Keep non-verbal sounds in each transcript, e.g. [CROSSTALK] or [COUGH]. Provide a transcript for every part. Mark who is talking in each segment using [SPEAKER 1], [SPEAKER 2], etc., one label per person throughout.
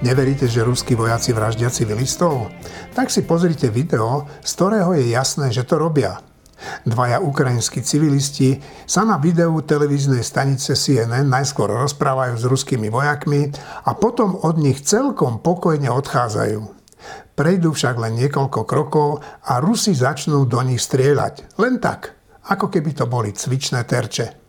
[SPEAKER 1] Neveríte, že ruskí vojaci vraždia civilistov? Tak si pozrite video, z ktorého je jasné, že to robia. Dvaja ukrajinskí civilisti sa na videu televíznej stanice CNN najskôr rozprávajú s ruskými vojakmi a potom od nich celkom pokojne odchádzajú. Prejdú však len niekoľko krokov a Rusi začnú do nich strieľať. Len tak, ako keby to boli cvičné terče.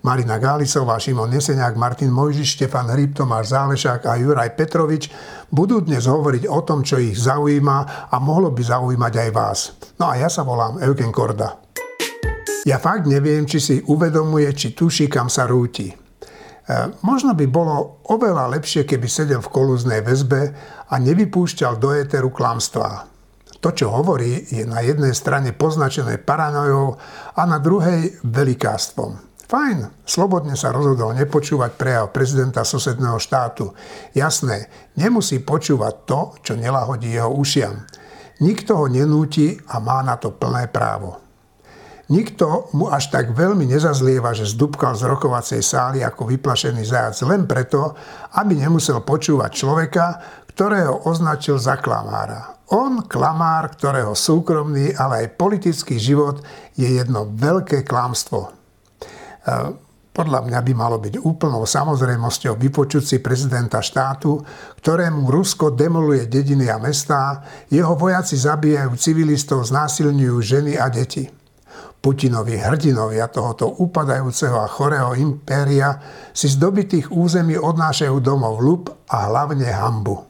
[SPEAKER 1] Marina Gálisová, Šimon Neseniak, Martin Mojžiš, Štefan Hryb, Tomáš Zálešák a Juraj Petrovič budú dnes hovoriť o tom, čo ich zaujíma a mohlo by zaujímať aj vás. No a ja sa volám Eugen Korda. Ja fakt neviem, či si uvedomuje, či tuší, kam sa rúti. E, možno by bolo oveľa lepšie, keby sedel v kolúznej väzbe a nevypúšťal do éteru klamstvá. To, čo hovorí, je na jednej strane poznačené paranojou a na druhej velikárstvom. Fajn, slobodne sa rozhodol nepočúvať prejav prezidenta susedného štátu. Jasné, nemusí počúvať to, čo nelahodí jeho ušiam. Nikto ho nenúti a má na to plné právo. Nikto mu až tak veľmi nezazlieva, že zdúbkal z rokovacej sály ako vyplašený zajac len preto, aby nemusel počúvať človeka, ktorého označil za klamára. On, klamár, ktorého súkromný, ale aj politický život je jedno veľké klamstvo. Podľa mňa by malo byť úplnou samozrejmosťou vypočuť si prezidenta štátu, ktorému Rusko demoluje dediny a mestá, jeho vojaci zabíjajú civilistov, znásilňujú ženy a deti. Putinovi hrdinovia tohoto upadajúceho a chorého impéria si z dobitých území odnášajú domov ľub a hlavne hambu.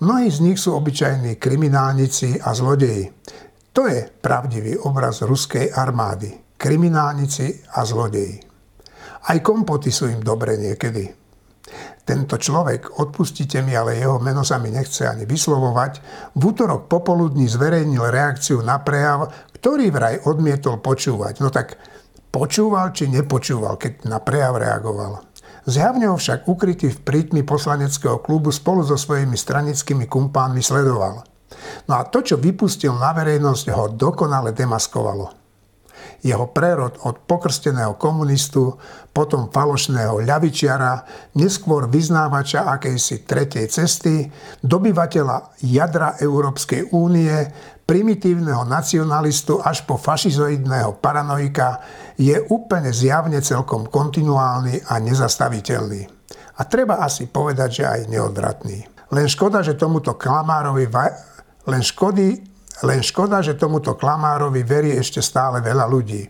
[SPEAKER 1] Mnohí z nich sú obyčajní kriminálnici a zlodeji. To je pravdivý obraz ruskej armády kriminálnici a zlodeji. Aj kompoty sú im dobre niekedy. Tento človek, odpustite mi, ale jeho meno sa mi nechce ani vyslovovať, v útorok popoludní zverejnil reakciu na prejav, ktorý vraj odmietol počúvať. No tak počúval či nepočúval, keď na prejav reagoval. Zjavne ho však ukrytý v prítmi poslaneckého klubu spolu so svojimi stranickými kumpánmi sledoval. No a to, čo vypustil na verejnosť, ho dokonale demaskovalo jeho prerod od pokrsteného komunistu, potom falošného ľavičiara, neskôr vyznávača akejsi tretej cesty, dobyvateľa jadra Európskej únie, primitívneho nacionalistu až po fašizoidného paranoika je úplne zjavne celkom kontinuálny a nezastaviteľný. A treba asi povedať, že aj neodvratný. Len škoda, že tomuto klamárovi len škody, len škoda, že tomuto klamárovi verí ešte stále veľa ľudí.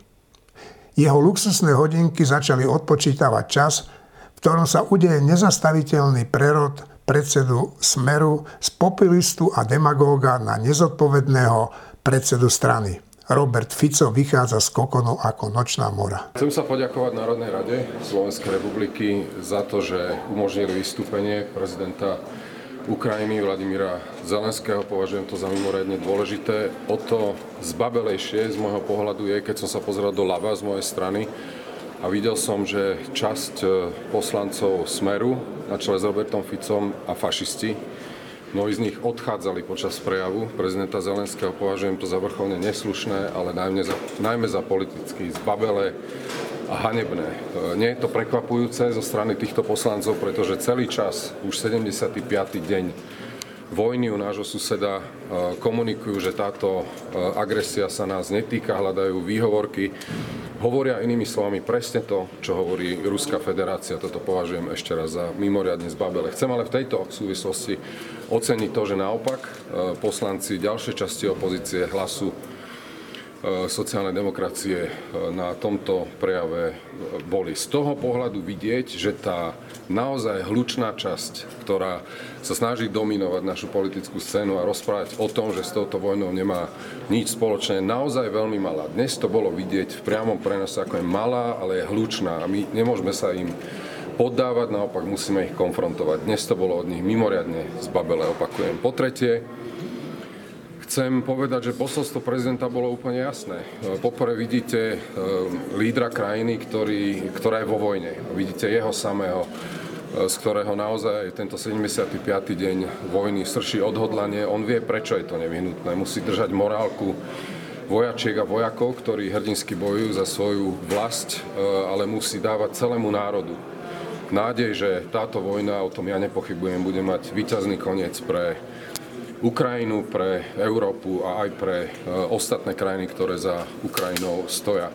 [SPEAKER 1] Jeho luxusné hodinky začali odpočítavať čas, v ktorom sa udeje nezastaviteľný prerod predsedu Smeru z populistu a demagóga na nezodpovedného predsedu strany. Robert Fico vychádza z kokonu ako nočná mora.
[SPEAKER 2] Chcem sa poďakovať Národnej rade Slovenskej republiky za to, že umožnili vystúpenie prezidenta Ukrajiny Vladimíra Zelenského. Považujem to za mimoriadne dôležité. O to zbabelejšie z môjho pohľadu je, keď som sa pozrel do lava z mojej strany a videl som, že časť e, poslancov Smeru na čele s Robertom Ficom a fašisti Mnohí z nich odchádzali počas prejavu prezidenta Zelenského. Považujem to za vrcholne neslušné, ale najmä za, najmä za politicky zbabele a hanebné. E, nie je to prekvapujúce zo strany týchto poslancov, pretože celý čas, už 75. deň vojny u nášho suseda e, komunikujú, že táto e, agresia sa nás netýka, hľadajú výhovorky, hovoria inými slovami presne to, čo hovorí Ruská federácia. Toto považujem ešte raz za mimoriadne zbabele. Chcem ale v tejto súvislosti oceniť to, že naopak poslanci ďalšej časti opozície hlasu sociálnej demokracie e, na tomto prejave boli. Z toho pohľadu vidieť, že tá naozaj hlučná časť, ktorá sa snaží dominovať našu politickú scénu a rozprávať o tom, že s touto vojnou nemá nič spoločné, naozaj veľmi malá. Dnes to bolo vidieť v priamom prenose, ako je malá, ale je hlučná a my nemôžeme sa im poddávať, naopak musíme ich konfrontovať. Dnes to bolo od nich mimoriadne zbabele, opakujem. Po tretie, Chcem povedať, že posolstvo prezidenta bolo úplne jasné. Poprvé vidíte e, lídra krajiny, ktorý, ktorá je vo vojne. Vidíte jeho samého, e, z ktorého naozaj tento 75. deň vojny srší odhodlanie. On vie, prečo je to nevyhnutné. Musí držať morálku vojačiek a vojakov, ktorí hrdinsky bojujú za svoju vlast, e, ale musí dávať celému národu nádej, že táto vojna, o tom ja nepochybujem, bude mať výťazný koniec pre Ukrajinu, pre Európu a aj pre e, ostatné krajiny, ktoré za Ukrajinou stoja.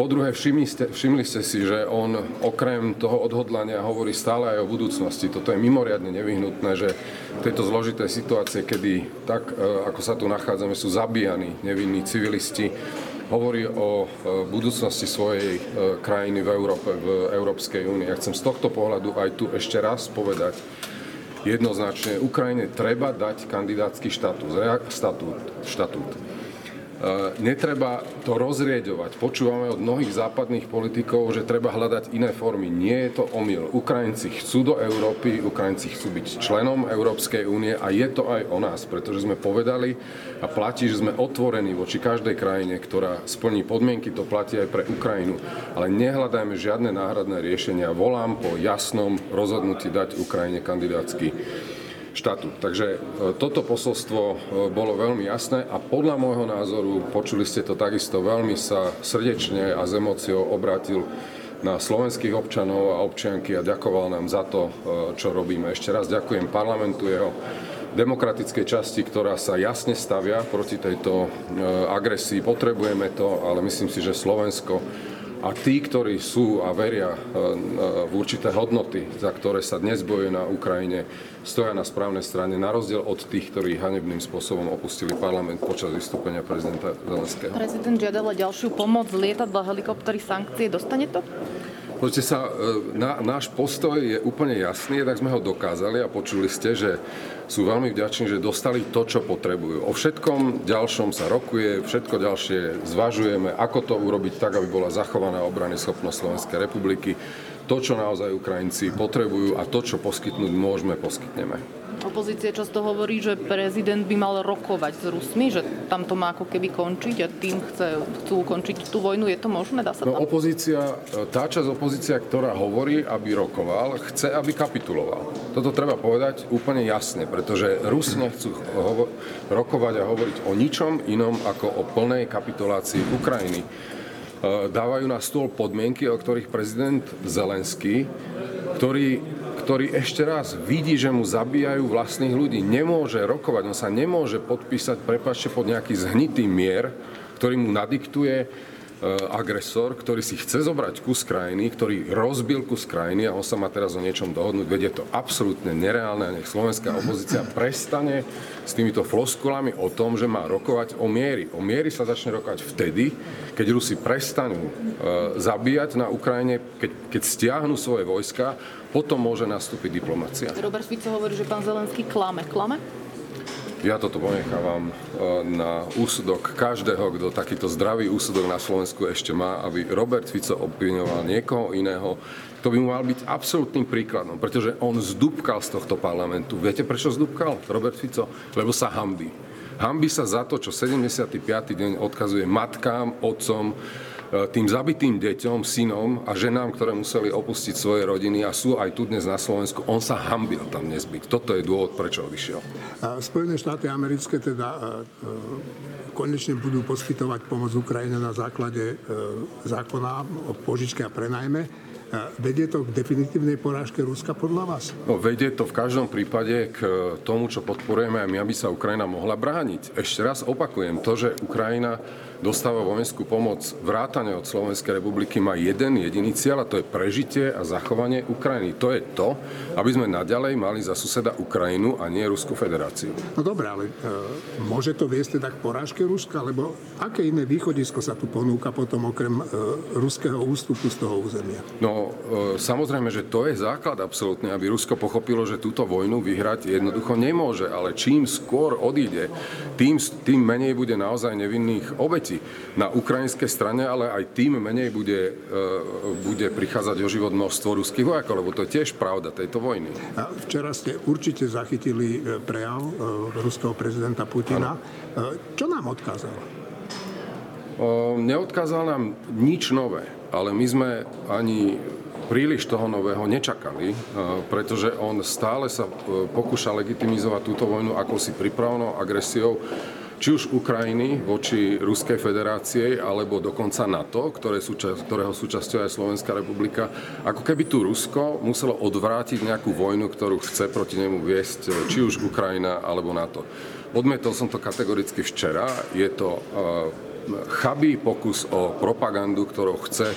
[SPEAKER 2] Po druhé, všimli ste, všimli ste si, že on okrem toho odhodlania hovorí stále aj o budúcnosti. Toto je mimoriadne nevyhnutné, že v tejto zložitej situácie, kedy tak, e, ako sa tu nachádzame, sú zabíjani nevinní civilisti, hovorí o e, budúcnosti svojej krajiny v Európe, v Európskej únii. Ja chcem z tohto pohľadu aj tu ešte raz povedať, jednoznačne Ukrajine treba dať kandidátsky štatút. štatút, štatút. E, netreba to rozrieďovať. Počúvame od mnohých západných politikov, že treba hľadať iné formy. Nie je to omyl. Ukrajinci chcú do Európy, Ukrajinci chcú byť členom Európskej únie a je to aj o nás, pretože sme povedali a platí, že sme otvorení voči každej krajine, ktorá splní podmienky, to platí aj pre Ukrajinu. Ale nehľadajme žiadne náhradné riešenia. Volám po jasnom rozhodnutí dať Ukrajine kandidátsky štatút. Takže e, toto posolstvo e, bolo veľmi jasné a podľa môjho názoru, počuli ste to takisto, veľmi sa srdečne a s emóciou obrátil na slovenských občanov a občianky a ďakoval nám za to, e, čo robíme. Ešte raz ďakujem parlamentu, jeho demokratickej časti, ktorá sa jasne stavia proti tejto agresii. Potrebujeme to, ale myslím si, že Slovensko a tí, ktorí sú a veria v určité hodnoty, za ktoré sa dnes bojuje na Ukrajine, stoja na správnej strane, na rozdiel od tých, ktorí hanebným spôsobom opustili parlament počas vystúpenia prezidenta Zelenského.
[SPEAKER 3] Prezident žiadal ďalšiu pomoc, lietadla, helikoptery, sankcie. Dostane to?
[SPEAKER 2] Pozrite sa, e, na, náš postoj je úplne jasný, tak sme ho dokázali a počuli ste, že sú veľmi vďační, že dostali to, čo potrebujú. O všetkom ďalšom sa rokuje, všetko ďalšie zvažujeme, ako to urobiť tak, aby bola zachovaná obrany schopnosť Slovenskej republiky to, čo naozaj Ukrajinci potrebujú a to, čo poskytnúť môžeme, poskytneme.
[SPEAKER 3] Opozícia často hovorí, že prezident by mal rokovať s Rusmi, že tam to má ako keby končiť a tým chce, chcú ukončiť tú vojnu. Je to možné? Dá sa
[SPEAKER 2] no, opozícia, tá časť opozícia, ktorá hovorí, aby rokoval, chce, aby kapituloval. Toto treba povedať úplne jasne, pretože Rusi nechcú hovo- rokovať a hovoriť o ničom inom ako o plnej kapitulácii Ukrajiny. E, dávajú na stôl podmienky, o ktorých prezident Zelenský, ktorý, ktorý ešte raz vidí, že mu zabíjajú vlastných ľudí, nemôže rokovať, on sa nemôže podpísať, prepačte, pod nejaký zhnitý mier, ktorý mu nadiktuje Eh, agresor, ktorý si chce zobrať kus krajiny, ktorý rozbil kus krajiny a on sa má teraz o niečom dohodnúť. Veď je to absolútne nereálne a nech slovenská opozícia prestane s týmito floskulami o tom, že má rokovať o miery. O miery sa začne rokovať vtedy, keď Rusi prestanú e, zabíjať na Ukrajine, keď, keď stiahnu svoje vojska, potom môže nastúpiť diplomácia.
[SPEAKER 3] Robert Fico hovorí, že pán Zelenský klame. Klame?
[SPEAKER 2] Ja toto ponechávam e, na úsudok každého, kto takýto zdravý úsudok na Slovensku ešte má, aby Robert Fico obvinoval niekoho iného. To by mu mal byť absolútnym príkladom, pretože on zdúbkal z tohto parlamentu. Viete, prečo zdúbkal Robert Fico? Lebo sa hambí. Hambí sa za to, čo 75. deň odkazuje matkám, otcom, tým zabitým deťom, synom a ženám, ktoré museli opustiť svoje rodiny a sú aj tu dnes na Slovensku, on sa hambil tam dnes byť. Toto je dôvod, prečo odišiel.
[SPEAKER 1] Spojené štáty americké teda e, e, konečne budú poskytovať pomoc Ukrajine na základe zákona o požičke a prenajme. Vedie to k definitívnej porážke Ruska podľa vás?
[SPEAKER 2] No, vedie to v každom prípade k tomu, čo podporujeme aj my, aby sa Ukrajina mohla brániť. Ešte raz opakujem, to, že Ukrajina dostáva vojenskú pomoc vrátane od Slovenskej republiky má jeden jediný cieľ a to je prežitie a zachovanie Ukrajiny. To je to, aby sme naďalej mali za suseda Ukrajinu a nie Ruskú federáciu.
[SPEAKER 1] No dobré, ale e, môže to viesť teda k porážke Ruska? Lebo aké iné východisko sa tu ponúka potom okrem e, ruského ústupu z toho územia?
[SPEAKER 2] No e, samozrejme, že to je základ absolútne, aby Rusko pochopilo, že túto vojnu vyhrať jednoducho nemôže, ale čím skôr odíde, tým, tým menej bude naozaj nevinných obetí na ukrajinskej strane, ale aj tým menej bude, e, bude prichádzať o život množstvo ruských vojakov, lebo to je tiež pravda tejto vojny.
[SPEAKER 1] A včera ste určite zachytili e, prejav ruského prezidenta Putina. Ano. Čo nám odkázal?
[SPEAKER 2] Neodkázal nám nič nové, ale my sme ani príliš toho nového nečakali, pretože on stále sa pokúša legitimizovať túto vojnu akousi pripravenou agresiou či už Ukrajiny voči Ruskej federácie alebo dokonca NATO, ktoré súča- ktorého súčasťou je Slovenská republika, ako keby tu Rusko muselo odvrátiť nejakú vojnu, ktorú chce proti nemu viesť či už Ukrajina alebo NATO. Odmietol som to kategoricky včera. Je to chabý pokus o propagandu, ktorou chce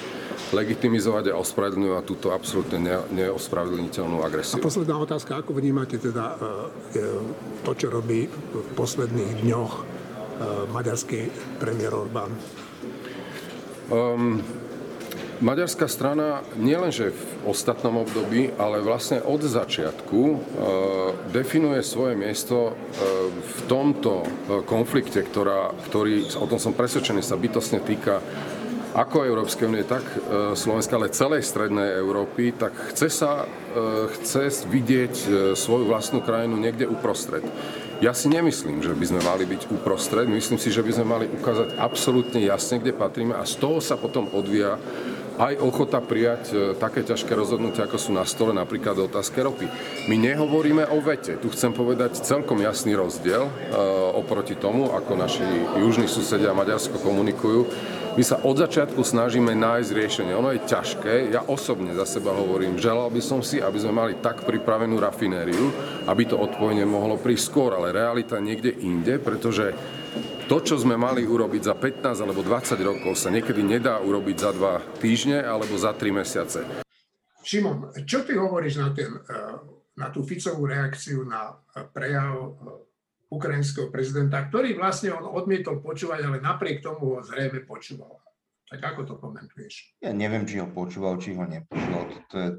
[SPEAKER 2] legitimizovať a ospravedlňovať túto absolútne neospravedlniteľnú agresiu.
[SPEAKER 1] A posledná otázka, ako vnímate teda to, čo robí v posledných dňoch maďarský premiér Orbán?
[SPEAKER 2] Um, Maďarská strana nielenže v ostatnom období, ale vlastne od začiatku e, definuje svoje miesto e, v tomto konflikte, ktorá, ktorý, o tom som presvedčený, sa bytostne týka ako Európskej únie, tak e, Slovenska, ale celej strednej Európy, tak chce sa e, chce vidieť e, svoju vlastnú krajinu niekde uprostred. Ja si nemyslím, že by sme mali byť uprostred, myslím si, že by sme mali ukázať absolútne jasne, kde patríme a z toho sa potom odvíja aj ochota prijať také ťažké rozhodnutia, ako sú na stole, napríklad otázke ropy. My nehovoríme o vete. Tu chcem povedať celkom jasný rozdiel oproti tomu, ako naši južní susedia Maďarsko komunikujú. My sa od začiatku snažíme nájsť riešenie. Ono je ťažké, ja osobne za seba hovorím, želal by som si, aby sme mali tak pripravenú rafinériu, aby to odpojenie mohlo prísť skôr, ale realita niekde inde, pretože to, čo sme mali urobiť za 15 alebo 20 rokov, sa niekedy nedá urobiť za dva týždne alebo za 3 mesiace.
[SPEAKER 1] Šimon, čo ty hovoríš na, ten, eh, na tú Ficovú reakciu na eh, prejav eh, ukrajinského prezidenta, ktorý vlastne on odmietol počúvať, ale napriek tomu ho zrejme počúval. Tak ako to komentuješ?
[SPEAKER 4] Ja neviem, či ho počúval, či ho nepočúval. To, to je,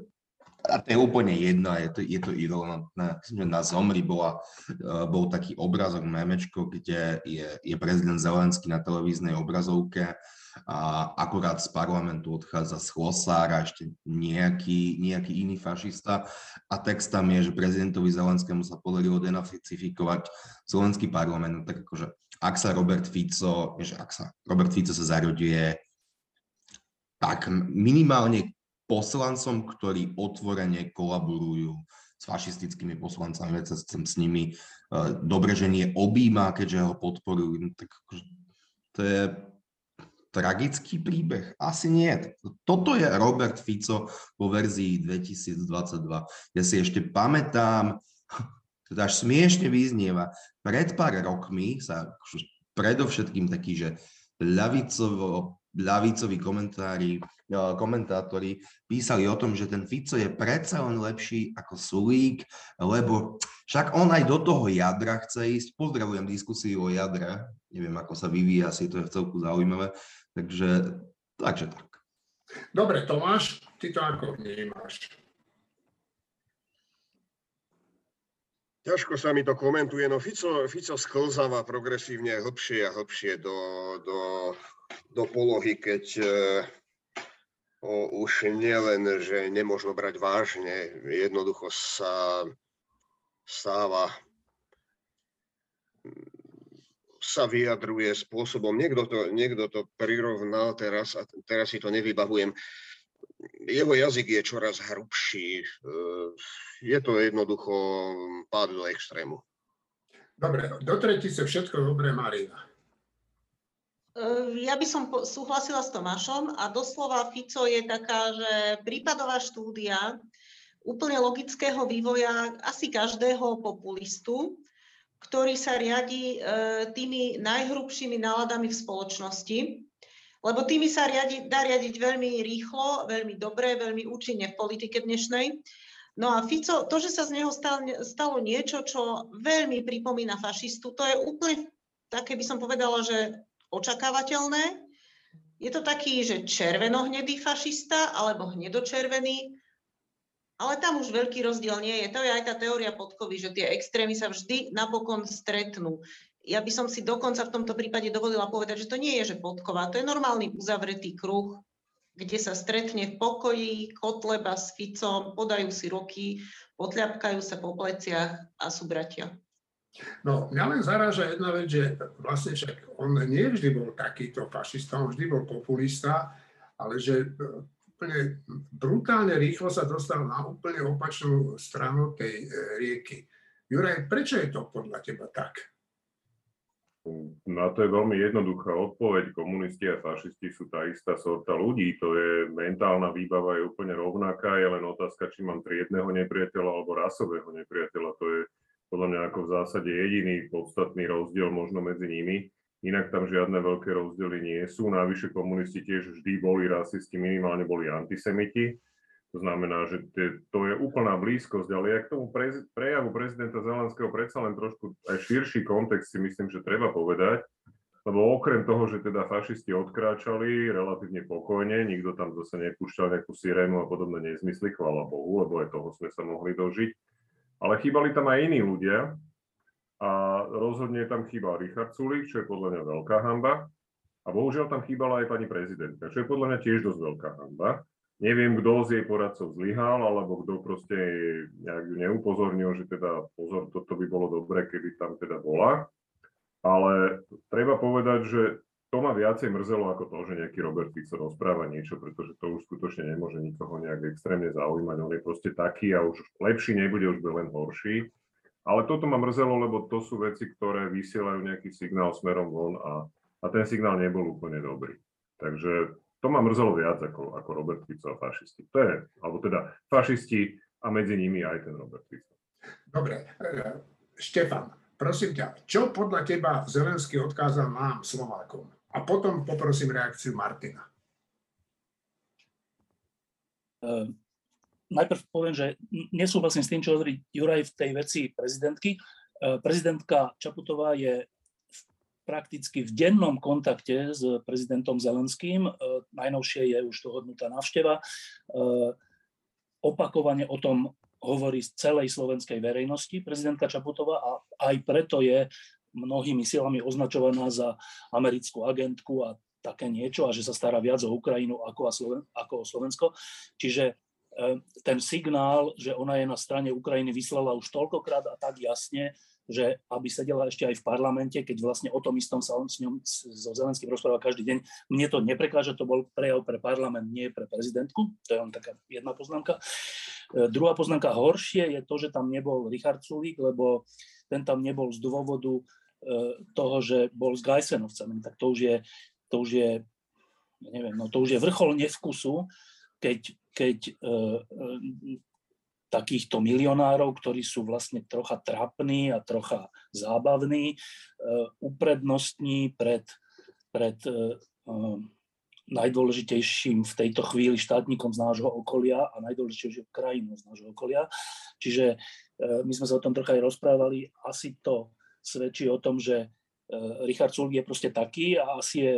[SPEAKER 4] a to je úplne jedno, je to, je to irrelevantné. Na Zomri bola, e, bol taký obrazok, memečko, kde je, je prezident Zelenský na televíznej obrazovke a akurát z parlamentu odchádza Schlosára, ešte nejaký, nejaký iný fašista a text tam je, že prezidentovi Zelenskému sa podarilo denacifikovať slovenský parlament, tak akože ak sa Robert Fico, že ak sa Robert Fico sa zaroduje tak minimálne poslancom, ktorí otvorene kolaborujú s fašistickými poslancami, veď sa chcem s nimi e, dobre, že nie objíma, keďže ho podporujú, no tak akože to je tragický príbeh? Asi nie. Toto je Robert Fico vo verzii 2022. Ja si ešte pamätám, [LAUGHS] to až smiešne vyznieva, pred pár rokmi sa predovšetkým taký, že ľavicovo, ľavicoví komentári, e, komentátori písali o tom, že ten Fico je predsa len lepší ako Sulík, lebo však on aj do toho jadra chce ísť. Pozdravujem diskusiu o jadre, neviem, ako sa vyvíja, asi to je v celku zaujímavé. Takže, takže tak.
[SPEAKER 1] Dobre, Tomáš, ty to ako vnímaš?
[SPEAKER 5] Ťažko sa mi to komentuje, no Fico, Fico sklzáva progresívne hlbšie a hlbšie do, do, do polohy, keď e, už nielen, že nemôžno brať vážne, jednoducho sa stáva sa vyjadruje spôsobom, niekto to, niekto to prirovnal teraz a teraz si to nevybavujem, jeho jazyk je čoraz hrubší, je to jednoducho pád do extrému.
[SPEAKER 1] Dobre, do tretice všetko dobré, Marina.
[SPEAKER 6] Ja by som súhlasila s Tomášom a doslova Fico je taká, že prípadová štúdia úplne logického vývoja asi každého populistu, ktorý sa riadi e, tými najhrubšími náladami v spoločnosti, lebo tými sa riadi, dá riadiť veľmi rýchlo, veľmi dobre, veľmi účinne v politike dnešnej. No a Fico, to, že sa z neho stalo niečo, čo veľmi pripomína fašistu, to je úplne také, by som povedala, že očakávateľné. Je to taký, že červenohnedý fašista alebo hnedočervený, ale tam už veľký rozdiel nie je. To je aj tá teória podkovy, že tie extrémy sa vždy napokon stretnú. Ja by som si dokonca v tomto prípade dovolila povedať, že to nie je, že podkova, to je normálny uzavretý kruh, kde sa stretne v pokoji Kotleba s Ficom, podajú si ruky, potľapkajú sa po pleciach a sú bratia.
[SPEAKER 1] No, mňa len zaráža jedna vec, že vlastne však on nie vždy bol takýto fašista, on vždy bol populista, ale že úplne brutálne rýchlo sa dostal na úplne opačnú stranu tej e, rieky. Juraj, prečo je to podľa teba tak?
[SPEAKER 7] Na to je veľmi jednoduchá odpoveď. Komunisti a fašisti sú tá istá sorta ľudí. To je mentálna výbava je úplne rovnaká, je len otázka, či mám triedného nepriateľa alebo rasového nepriateľa. To je podľa mňa ako v zásade jediný podstatný rozdiel možno medzi nimi. Inak tam žiadne veľké rozdiely nie sú. Navyše komunisti tiež vždy boli rasisti, minimálne boli antisemiti to znamená, že to je úplná blízkosť, ale ja k tomu prejavu prezidenta Zelenského predsa len trošku aj širší kontext si myslím, že treba povedať, lebo okrem toho, že teda fašisti odkráčali relatívne pokojne, nikto tam zase nepúšťal nejakú sirénu a podobné nezmysly, chvála Bohu, lebo aj toho sme sa mohli dožiť. Ale chýbali tam aj iní ľudia a rozhodne tam chýbal Richard Sulik, čo je podľa mňa veľká hamba. A bohužiaľ tam chýbala aj pani prezidentka, čo je podľa mňa tiež dosť veľká hamba. Neviem, kto z jej poradcov zlyhal, alebo kto proste nejak ju neupozornil, že teda pozor, toto by bolo dobre, keby tam teda bola. Ale treba povedať, že to ma viacej mrzelo ako to, že nejaký Robert Fico rozpráva niečo, pretože to už skutočne nemôže nikoho nejak extrémne zaujímať. On je proste taký a už lepší nebude, už bude len horší. Ale toto ma mrzelo, lebo to sú veci, ktoré vysielajú nejaký signál smerom von a, a ten signál nebol úplne dobrý. Takže to ma mrzelo viac ako, ako Robert Fico a fašisti. To je, alebo teda fašisti a medzi nimi aj ten Robert Fico.
[SPEAKER 1] Dobre, Štefan, prosím ťa, čo podľa teba Zelenský odkázal nám, Slovákom? A potom poprosím reakciu Martina.
[SPEAKER 8] Uh, najprv poviem, že nesúhlasím s tým, čo hovorí Juraj v tej veci prezidentky. Uh, prezidentka Čaputová je prakticky v dennom kontakte s prezidentom Zelenským. E, najnovšie je už dohodnutá návšteva. Opakovane o tom hovorí z celej slovenskej verejnosti prezidentka Čaputová a aj preto je mnohými silami označovaná za americkú agentku a také niečo a že sa stará viac o Ukrajinu ako, Sloven- ako o Slovensko. Čiže e, ten signál, že ona je na strane Ukrajiny, vyslala už toľkokrát a tak jasne, že aby sedela ešte aj v parlamente, keď vlastne o tom istom sa on s ňom so Zelenským rozprával každý deň. Mne to neprekáže, to bol prejav pre parlament, nie pre prezidentku. To je len taká jedna poznámka. E, druhá poznámka horšie je to, že tam nebol Richard Sulík, lebo ten tam nebol z dôvodu e, toho, že bol s Gajsenovcami. Tak to už je, to už je neviem, no to už je vrchol nevkusu, keď, keď e, takýchto milionárov, ktorí sú vlastne trocha trapní a trocha zábavní, e, uprednostní pred, pred e, e, najdôležitejším v tejto chvíli štátnikom z nášho okolia a najdôležitejšou krajinou z nášho okolia. Čiže my sme sa o tom trocha aj rozprávali. Asi to svedčí o tom, že Richard Sulg je proste taký a asi je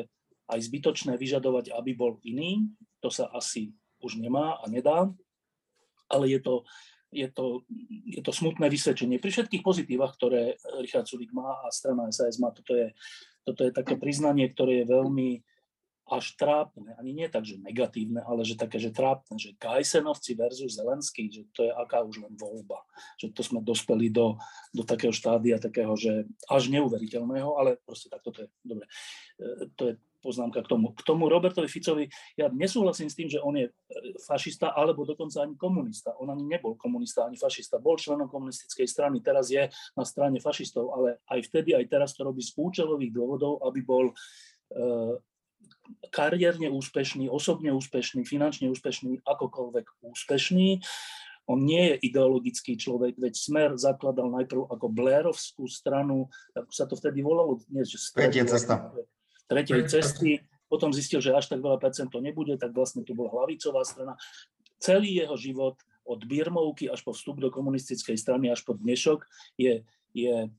[SPEAKER 8] aj zbytočné vyžadovať, aby bol iný. To sa asi už nemá a nedá ale je to, je to, je to smutné vysvedčenie. Pri všetkých pozitívach, ktoré Richard Sulik má a strana SAS má, toto je, toto je také priznanie, ktoré je veľmi až trápne, ani nie tak, že negatívne, ale že také, že trápne, že Kajsenovci versus Zelenský, že to je aká už len voľba. Že to sme dospeli do, do takého štádia, takého, že až neuveriteľného, ale proste tak toto je, dobre, e, to je poznámka k tomu. K tomu Robertovi Ficovi, ja nesúhlasím s tým, že on je e, fašista, alebo dokonca ani komunista. On ani nebol komunista, ani fašista. Bol členom komunistickej strany, teraz je na strane fašistov, ale aj vtedy, aj teraz to robí z účelových dôvodov, aby bol e, kariérne úspešný, osobne úspešný, finančne úspešný, akokoľvek úspešný. On nie je ideologický človek, veď Smer zakladal najprv ako Blairovskú stranu, ako sa to vtedy volalo, že
[SPEAKER 4] Tretia cesta
[SPEAKER 8] tretej cesty, potom zistil, že až tak veľa percent to nebude, tak vlastne tu bola hlavicová strana. Celý jeho život od Birmovky až po vstup do komunistickej strany, až po dnešok je, je e,